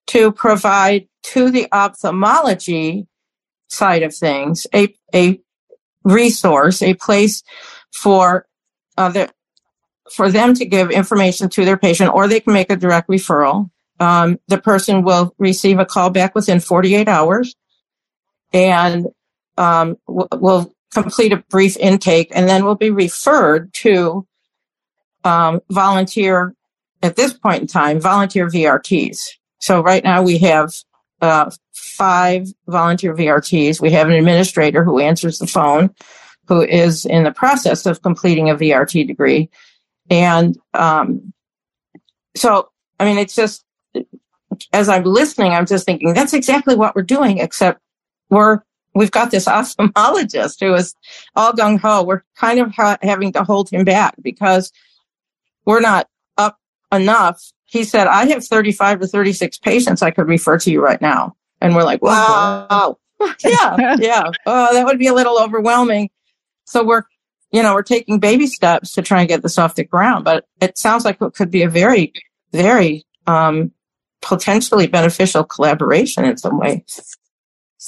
to provide to the ophthalmology side of things a, a resource, a place for the, for them to give information to their patient, or they can make a direct referral. Um, the person will receive a call back within 48 hours and um, w- will complete a brief intake and then will be referred to um, volunteer at this point in time, volunteer VRTs. So right now we have uh, five volunteer VRTs. We have an administrator who answers the phone, who is in the process of completing a VRT degree. And um, so, I mean, it's just, as I'm listening, I'm just thinking that's exactly what we're doing, except we're we've got this ophthalmologist who is all gung ho. We're kind of ha- having to hold him back because we're not enough. He said, I have 35 to 36 patients I could refer to you right now. And we're like, wow. yeah. Yeah. Oh, that would be a little overwhelming. So we're, you know, we're taking baby steps to try and get this off the ground, but it sounds like it could be a very, very, um, potentially beneficial collaboration in some way.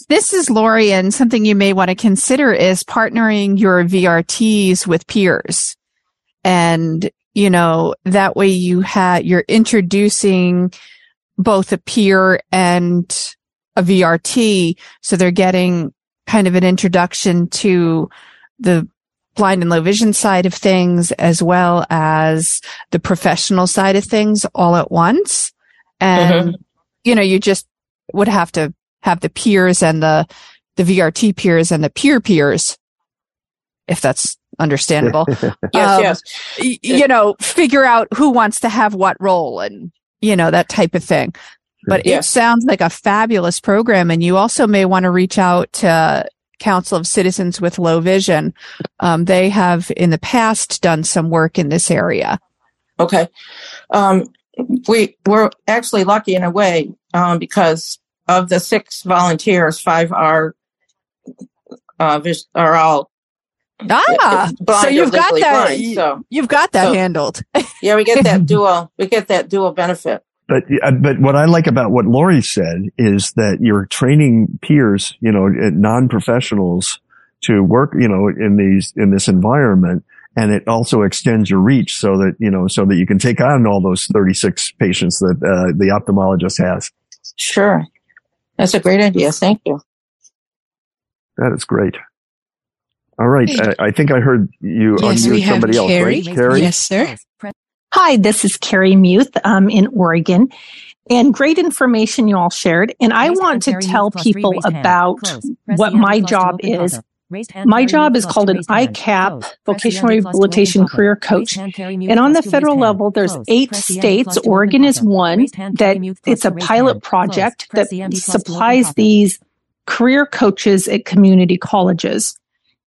This is Lori, and something you may want to consider is partnering your VRTs with peers. And, you know, that way you had, you're introducing both a peer and a VRT. So they're getting kind of an introduction to the blind and low vision side of things as well as the professional side of things all at once. And, mm-hmm. you know, you just would have to have the peers and the, the VRT peers and the peer peers, if that's understandable. yes, um, yes. You know, figure out who wants to have what role and, you know, that type of thing. But yes. it sounds like a fabulous program. And you also may want to reach out to Council of Citizens with Low Vision. Um, they have in the past done some work in this area. Okay. Um, we we're actually lucky in a way um, because of the six volunteers, five are uh, are all ah. So you've got that. Blind, so you've got that so, handled. yeah, we get that dual. We get that dual benefit. But but what I like about what Lori said is that you're training peers, you know, non professionals to work, you know, in these in this environment and it also extends your reach so that you know so that you can take on all those 36 patients that uh, the ophthalmologist has sure that's a great idea thank you that is great all right I, I, think i heard you yes, unmute somebody else Carrie. right? Carrie? Yes sir. Hi this is carrie muth um, in oregon. And great information you all shared. And i want to tell people about what my job is. my job is called an ICAP, Vocational Rehabilitation Career Coach. And on the federal level, there's eight states. Oregon is one that it's a pilot project that supplies these career coaches at community colleges.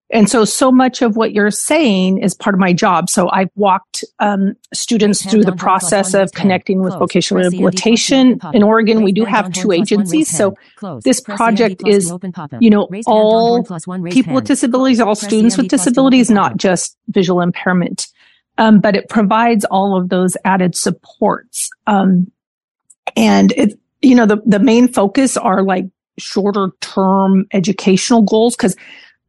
And so, so much of what you're saying is part of my job. So I've walked um, students through the process of connecting with vocational rehabilitation. In Oregon, we do have two agencies. So this project is, you know, all people with disabilities, all students with disabilities, not just visual impairment. Um, but it provides all of those added supports. Um, and it, you know, the, the main focus are like shorter term educational goals because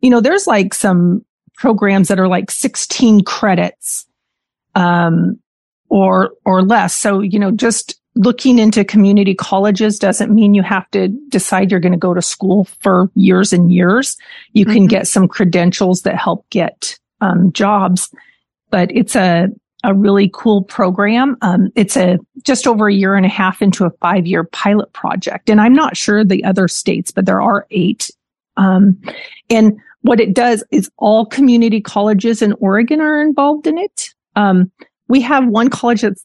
you know, there's like some programs that are like 16 credits, um, or, or less. So, you know, just looking into community colleges doesn't mean you have to decide you're going to go to school for years and years. You mm-hmm. can get some credentials that help get, um, jobs, but it's a, a really cool program. Um, it's a just over a year and a half into a five year pilot project. And I'm not sure the other states, but there are eight. Um, and what it does is all community colleges in Oregon are involved in it. Um, we have one college that's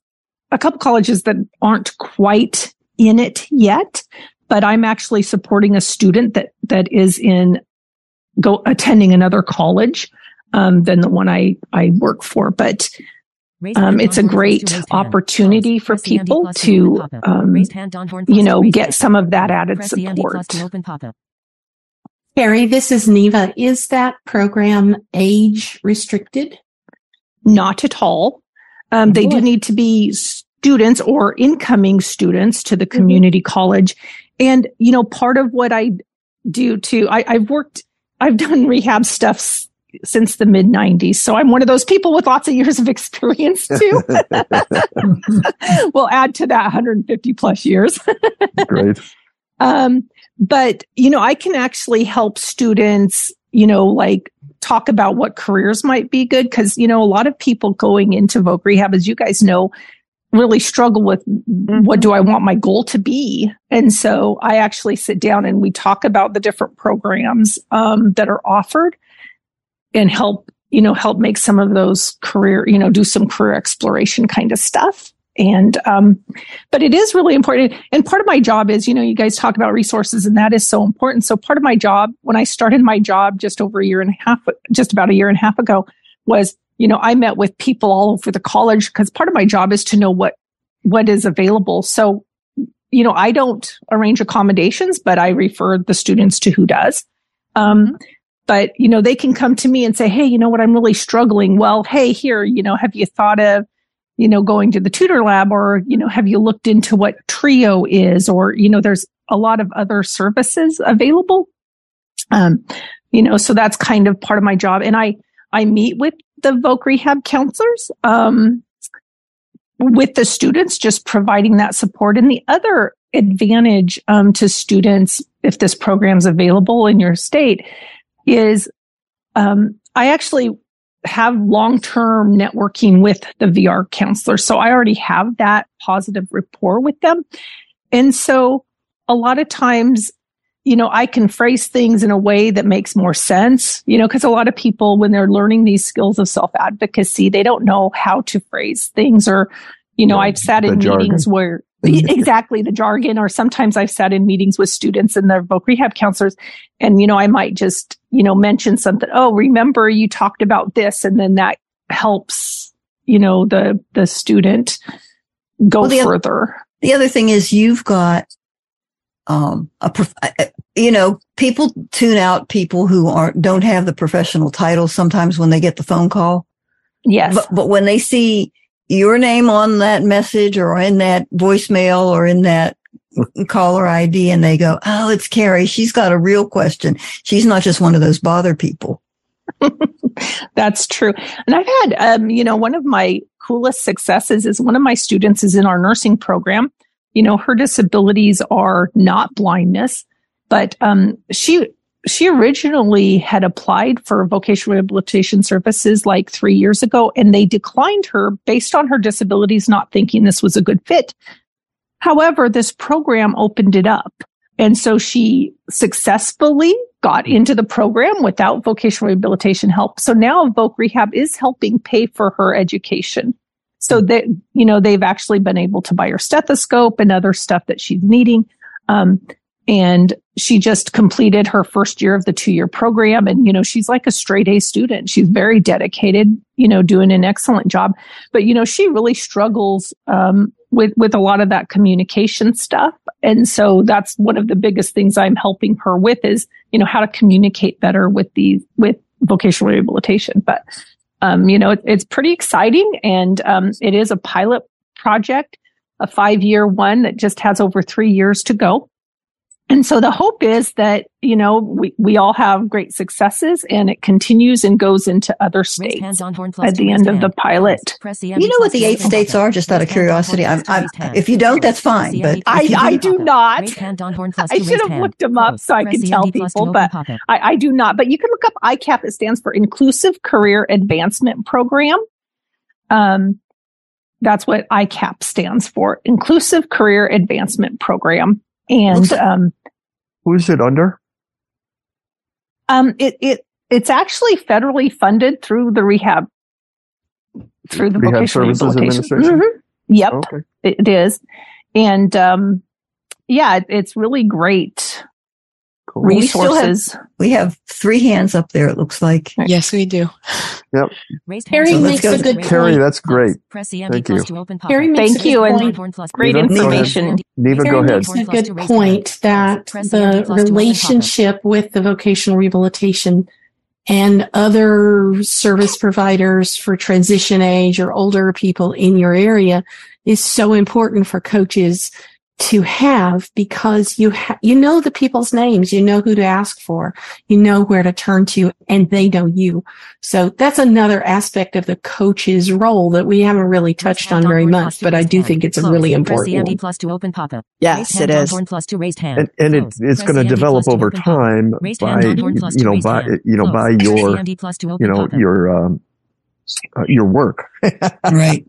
a couple colleges that aren't quite in it yet, but I'm actually supporting a student that, that is in go attending another college, um, than the one I, I work for. But, um, it's a great opportunity for people to, um, you know, get some of that added support. Carrie, this is Neva. Is that program age restricted? Not at all. Um, they do need to be students or incoming students to the mm-hmm. community mm-hmm. college. And, you know, part of what I do too, I, I've worked, I've done rehab stuff since the mid 90s. So I'm one of those people with lots of years of experience too. we'll add to that 150 plus years. Great. Um, but, you know, I can actually help students, you know, like talk about what careers might be good. Cause, you know, a lot of people going into voc rehab, as you guys know, really struggle with mm-hmm. what do I want my goal to be? And so I actually sit down and we talk about the different programs, um, that are offered and help, you know, help make some of those career, you know, do some career exploration kind of stuff. And, um, but it is really important. And part of my job is, you know, you guys talk about resources and that is so important. So part of my job, when I started my job just over a year and a half, just about a year and a half ago was, you know, I met with people all over the college because part of my job is to know what, what is available. So, you know, I don't arrange accommodations, but I refer the students to who does. Um, but you know, they can come to me and say, Hey, you know what? I'm really struggling. Well, Hey, here, you know, have you thought of, you know, going to the tutor lab or, you know, have you looked into what trio is or, you know, there's a lot of other services available. Um, you know, so that's kind of part of my job. And I, I meet with the voc rehab counselors, um, with the students, just providing that support. And the other advantage, um, to students, if this program's available in your state is, um, I actually have long-term networking with the VR counselors. So I already have that positive rapport with them. And so a lot of times, you know, I can phrase things in a way that makes more sense, you know, because a lot of people, when they're learning these skills of self advocacy, they don't know how to phrase things or, you know, I've sat in meetings where exactly the jargon, or sometimes I've sat in meetings with students and their voc rehab counselors. And, you know, I might just, you know, mention something. Oh, remember you talked about this. And then that helps, you know, the, the student go well, the further. Other, the other thing is you've got, um, a, prof- you know, people tune out people who aren't, don't have the professional title sometimes when they get the phone call. Yes. But, but when they see your name on that message or in that voicemail or in that caller ID and they go, Oh, it's Carrie. She's got a real question. She's not just one of those bother people. That's true. And I've had, um, you know, one of my coolest successes is one of my students is in our nursing program. You know, her disabilities are not blindness, but, um, she she originally had applied for vocational rehabilitation services like three years ago and they declined her based on her disabilities, not thinking this was a good fit. However, this program opened it up. And so she successfully got into the program without vocational rehabilitation help. So now Voc Rehab is helping pay for her education. So that, you know, they've actually been able to buy her stethoscope and other stuff that she's needing. Um, and she just completed her first year of the two year program. And, you know, she's like a straight A student. She's very dedicated, you know, doing an excellent job. But, you know, she really struggles, um, with, with a lot of that communication stuff. And so that's one of the biggest things I'm helping her with is, you know, how to communicate better with the, with vocational rehabilitation. But, um, you know, it, it's pretty exciting and, um, it is a pilot project, a five year one that just has over three years to go. And so the hope is that, you know, we, we all have great successes and it continues and goes into other states at the end of the pilot. You know what the eight states are, just out of curiosity? I'm, I'm, if you don't, that's fine. But I, I do not. I should have looked them up so I could tell people, but I, I do not. But you can look up ICAP. It stands for Inclusive Career Advancement Program. Um, that's what ICAP stands for, Inclusive Career Advancement Program. And, um, who's it under? Um, it, it, it's actually federally funded through the rehab, through the rehab vocational services administration. Mm-hmm. Yep, okay. it is. And, um, yeah, it, it's really great cool. resources. We, we, have three hands up there. It looks like. Yes, we do. Yep. Carrie so makes a good Carrie, that's great. Thank you. Carrie makes Thank you. And great information. Neva, go ahead. makes a good point that the relationship with the vocational rehabilitation and other service providers for transition age or older people in your area is so important for coaches to have because you ha- you know the people's names, you know who to ask for, you know where to turn to, and they know you. So that's another aspect of the coach's role that we haven't really touched on very much, but I do think it's a really important one. plus to open pop-up. Yes, it is. Plus to raised hand. And, and it, it's going to develop over time by you know by you know by your you know your um, uh, your work. right.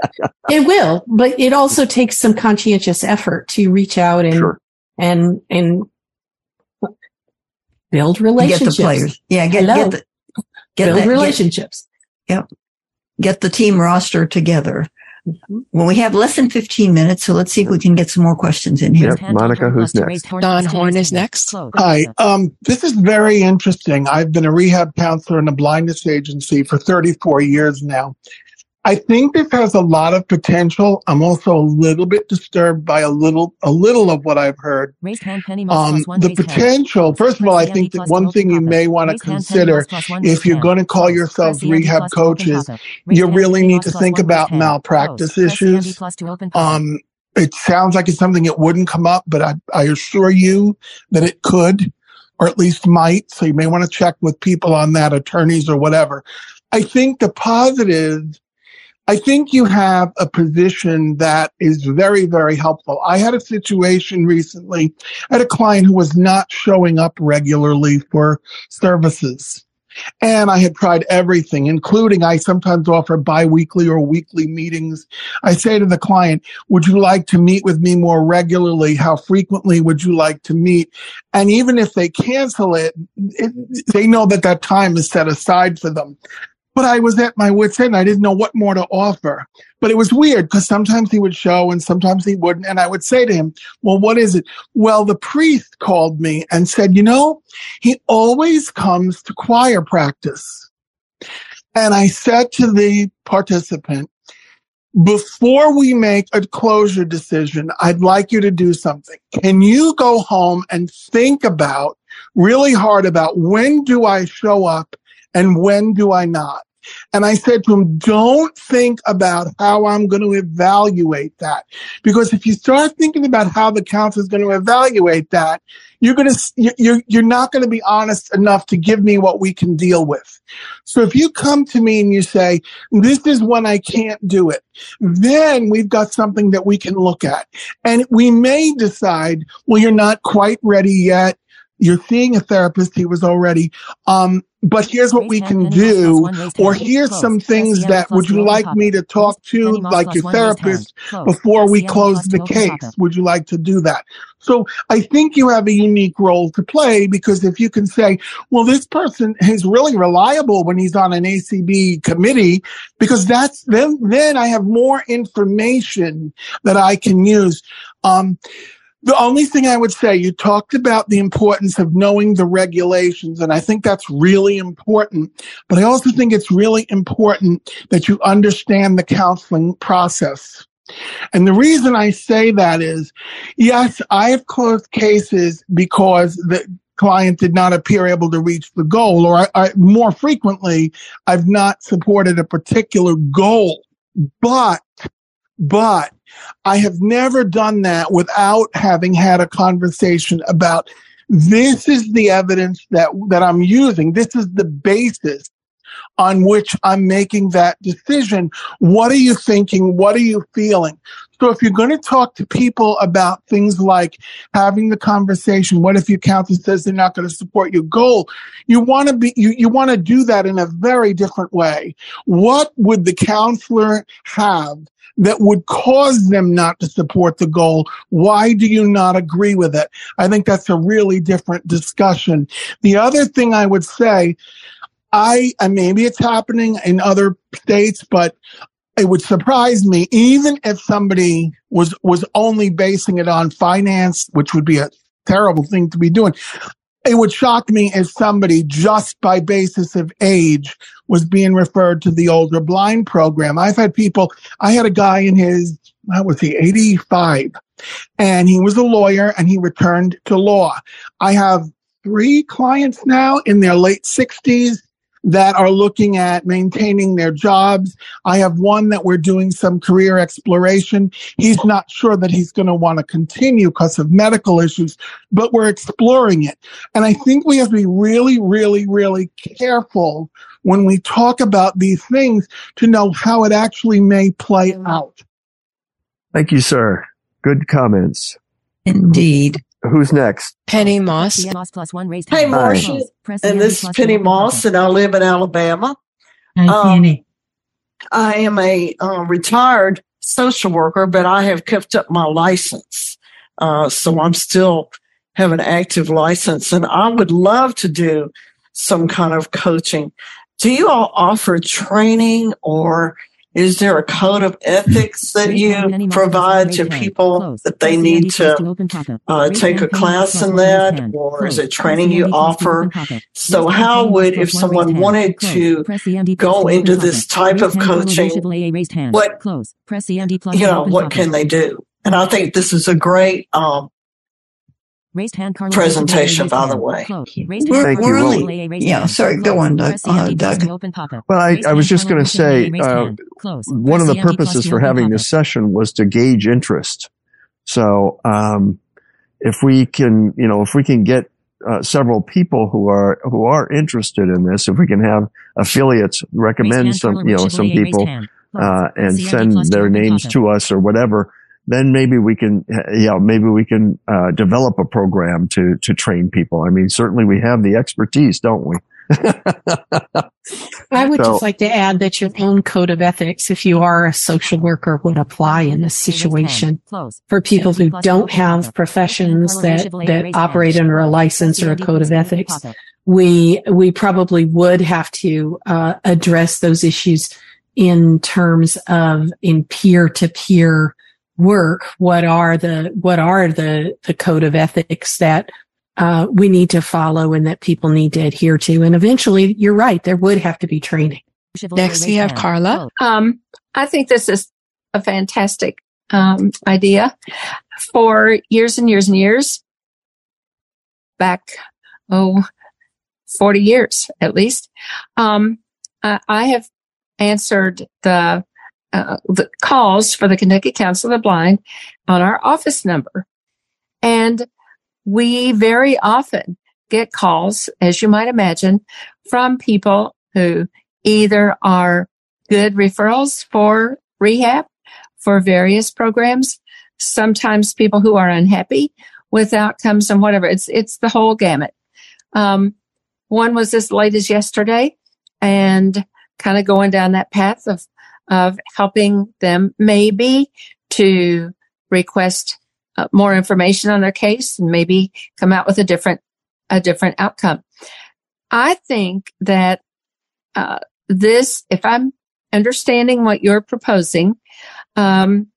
It will, but it also takes some conscientious effort to reach out and sure. and and build relationships. Get the players. Yeah, get get the get build that, relationships. Get, yep. Get the team roster together. Well, we have less than 15 minutes, so let's see if we can get some more questions in here. Yep. Monica, who's next? Don Horn is next. Hi. Um, this is very interesting. I've been a rehab counselor in a blindness agency for 34 years now. I think this has a lot of potential. I'm also a little bit disturbed by a little, a little of what I've heard. Raised hand, penny Um, one the hand. potential, first of all, I think that one thing you may want to Raised hand, penny consider if you're going to call yourselves Press the Andy rehab plus to open coaches, you really need to think about malpractice Close. Press the Andy issues. plus to open topic. Um, it sounds like it's something that wouldn't come up, but I, I assure you that it could, or at least might. So you may want to check with people on that, attorneys or whatever. I think the positive, I think you have a position that is very, very helpful. I had a situation recently. I had a client who was not showing up regularly for services. And I had tried everything, including I sometimes offer biweekly or weekly meetings. I say to the client, would you like to meet with me more regularly? How frequently would you like to meet? And even if they cancel it, it they know that that time is set aside for them. But I was at my wit's end. I didn't know what more to offer. But it was weird because sometimes he would show and sometimes he wouldn't. And I would say to him, well, what is it? Well, the priest called me and said, you know, he always comes to choir practice. And I said to the participant, before we make a closure decision, I'd like you to do something. Can you go home and think about really hard about when do I show up and when do I not? And I said to him, don't think about how I'm going to evaluate that. Because if you start thinking about how the council is going to evaluate that, you're going to, you're, you're not going to be honest enough to give me what we can deal with. So if you come to me and you say, this is when I can't do it, then we've got something that we can look at. And we may decide, well, you're not quite ready yet. You're seeing a therapist. He was already, um, but here's what we can do, or here's some things that would you like me to talk to, like your therapist, before we close the case? Would you like to do that? So I think you have a unique role to play because if you can say, well, this person is really reliable when he's on an ACB committee, because that's then, then I have more information that I can use. Um, the only thing I would say, you talked about the importance of knowing the regulations, and I think that's really important. But I also think it's really important that you understand the counseling process. And the reason I say that is, yes, I have closed cases because the client did not appear able to reach the goal, or I, I, more frequently, I've not supported a particular goal. But, but I have never done that without having had a conversation about this is the evidence that, that I'm using. This is the basis on which I'm making that decision. What are you thinking? What are you feeling? So if you're going to talk to people about things like having the conversation, what if your counselor says they're not going to support your goal? You want to be, you, you want to do that in a very different way. What would the counselor have that would cause them not to support the goal. Why do you not agree with it? I think that's a really different discussion. The other thing I would say, I, and maybe it's happening in other states, but it would surprise me, even if somebody was, was only basing it on finance, which would be a terrible thing to be doing it would shock me if somebody just by basis of age was being referred to the older blind program. I've had people, I had a guy in his, how was he, 85, and he was a lawyer and he returned to law. I have three clients now in their late 60s that are looking at maintaining their jobs. I have one that we're doing some career exploration. He's not sure that he's going to want to continue because of medical issues, but we're exploring it. And I think we have to be really, really, really careful when we talk about these things to know how it actually may play out. Thank you, sir. Good comments. Indeed. Who's next? Penny Moss. Moss plus one raised. Hey, Marcia. And this is Penny Moss, and I live in Alabama. Hey, Um, Penny. I am a uh, retired social worker, but I have kept up my license. Uh, so I'm still have an active license and I would love to do some kind of coaching. Do you all offer training or is there a code of ethics that you provide to people that they need to uh, take a class in that, or is it training you offer? So, how would if someone wanted to go into this type of coaching, what you know, what can they do? And I think this is a great um, Raised hand presentation, by the way. We're, we're really, yeah, sorry, go on, Doug. Uh, Doug. Well, I, I was just going to say, uh, one of the purposes for having this session was to gauge interest. So, um, if we can, you know, if we can get uh, several people who are who are interested in this, if we can have affiliates recommend some, you know, some people uh, and send their names to us or whatever, then maybe we can, yeah, maybe we can uh, develop a program to to train people. I mean, certainly we have the expertise, don't we? I would so, just like to add that your own code of ethics, if you are a social worker, would apply in this situation for people who don't have professions that, that operate under a license or a code of ethics. We, we probably would have to, uh, address those issues in terms of in peer to peer work what are the what are the the code of ethics that uh, we need to follow and that people need to adhere to? And eventually you're right there would have to be training. Next we have carla. Um, i think this is a fantastic um, idea. For years and years and years back oh 40 years at least um, I, I have answered the uh, the calls for the Kentucky Council of the Blind on our office number. And we very often get calls, as you might imagine, from people who either are good referrals for rehab for various programs, sometimes people who are unhappy with outcomes and whatever. It's, it's the whole gamut. Um, one was as late as yesterday and kind of going down that path of of helping them maybe to request uh, more information on their case and maybe come out with a different a different outcome. I think that uh, this, if I'm understanding what you're proposing, um,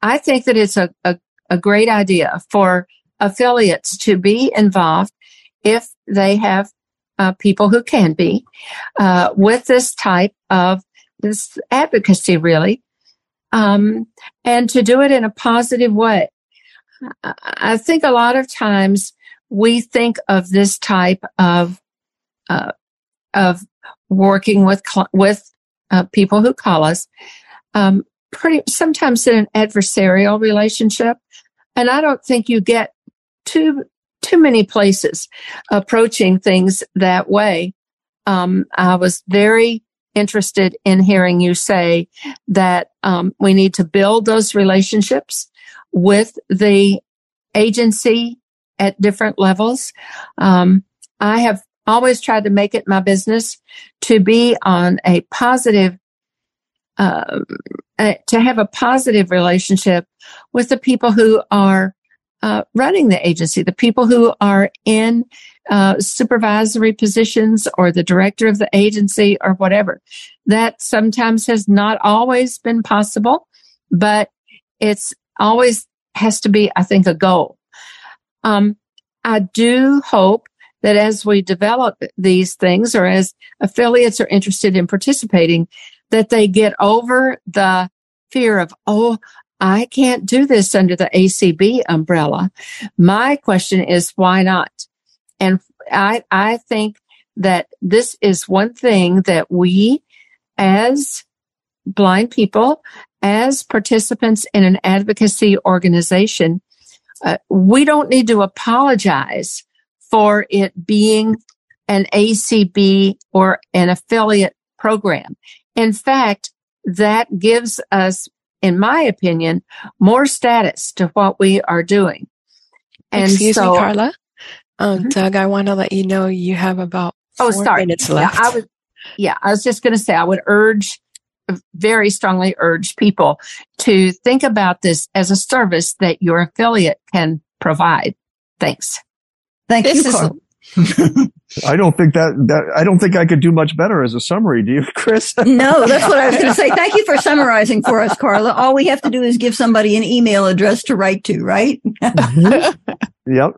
I think that it's a, a, a great idea for affiliates to be involved if they have uh, people who can be uh, with this type of this advocacy really, um, and to do it in a positive way. I think a lot of times we think of this type of uh, of working with with uh, people who call us um, pretty sometimes in an adversarial relationship, and I don't think you get too too many places approaching things that way. Um, I was very interested in hearing you say that um, we need to build those relationships with the agency at different levels. Um, I have always tried to make it my business to be on a positive, uh, uh, to have a positive relationship with the people who are uh, running the agency, the people who are in uh, supervisory positions or the director of the agency or whatever. That sometimes has not always been possible, but it's always has to be, I think, a goal. Um, I do hope that as we develop these things or as affiliates are interested in participating, that they get over the fear of, oh, I can't do this under the ACB umbrella. My question is, why not? And I, I think that this is one thing that we as blind people, as participants in an advocacy organization, uh, we don't need to apologize for it being an ACB or an affiliate program. In fact, that gives us, in my opinion, more status to what we are doing. And Excuse so, me, Carla. Um, mm-hmm. Doug, I want to let you know you have about oh, sorry. minutes left. Yeah, I was, yeah, I was just going to say I would urge, very strongly urge people to think about this as a service that your affiliate can provide. Thanks. Thank this you. Is, I don't think that, that I don't think I could do much better as a summary. Do you, Chris? no, that's what I was going to say. Thank you for summarizing for us, Carla. All we have to do is give somebody an email address to write to, right? yep.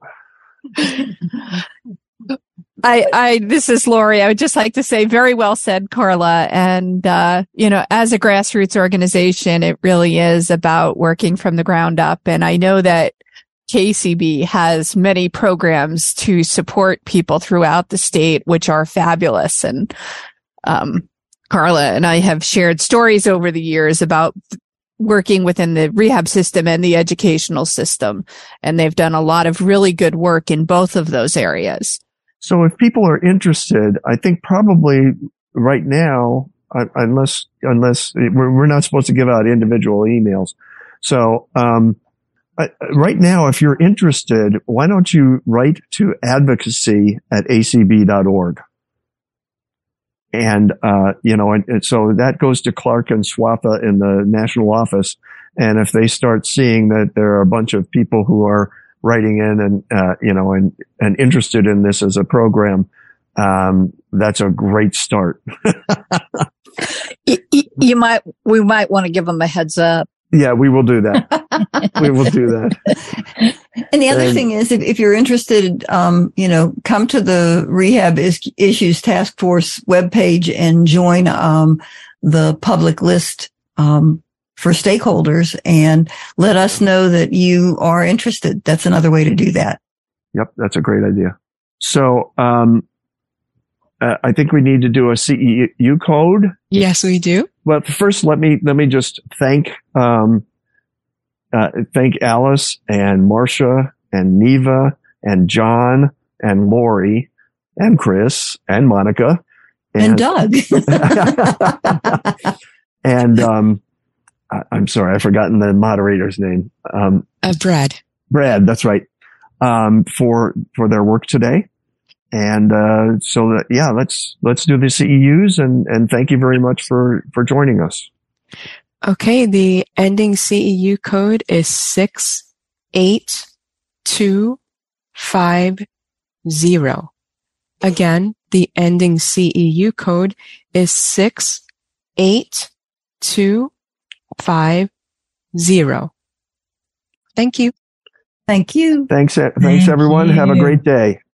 I, I, this is Lori. I would just like to say very well said, Carla. And, uh, you know, as a grassroots organization, it really is about working from the ground up. And I know that KCB has many programs to support people throughout the state, which are fabulous. And, um, Carla and I have shared stories over the years about working within the rehab system and the educational system. And they've done a lot of really good work in both of those areas. So if people are interested, I think probably right now, uh, unless, unless we're, we're not supposed to give out individual emails. So, um, right now, if you're interested, why don't you write to advocacy at acb.org? And, uh, you know, and, and, so that goes to Clark and Swatha in the national office. And if they start seeing that there are a bunch of people who are writing in and, uh, you know, and, and interested in this as a program, um, that's a great start. you, you might, we might want to give them a heads up. Yeah, we will do that. we will do that. And the other and, thing is, if, if you're interested, um, you know, come to the Rehab is- Issues Task Force webpage and join um, the public list um, for stakeholders and let us know that you are interested. That's another way to do that. Yep, that's a great idea. So, um, uh, I think we need to do a CEU code. Yes, we do. But first, let me let me just thank um, uh, thank Alice and Marcia and Neva and John and Lori and Chris and Monica and, and Doug and um, I'm sorry, I've forgotten the moderator's name. Um, uh, Brad. Brad, that's right. Um, for, for their work today. And, uh, so that, yeah, let's, let's do the CEUs and, and thank you very much for, for joining us. Okay. The ending CEU code is six, eight, two, five, zero. Again, the ending CEU code is six, eight, two, five zero. Thank you. Thank you. Thanks. Thanks Thank everyone. You. Have a great day.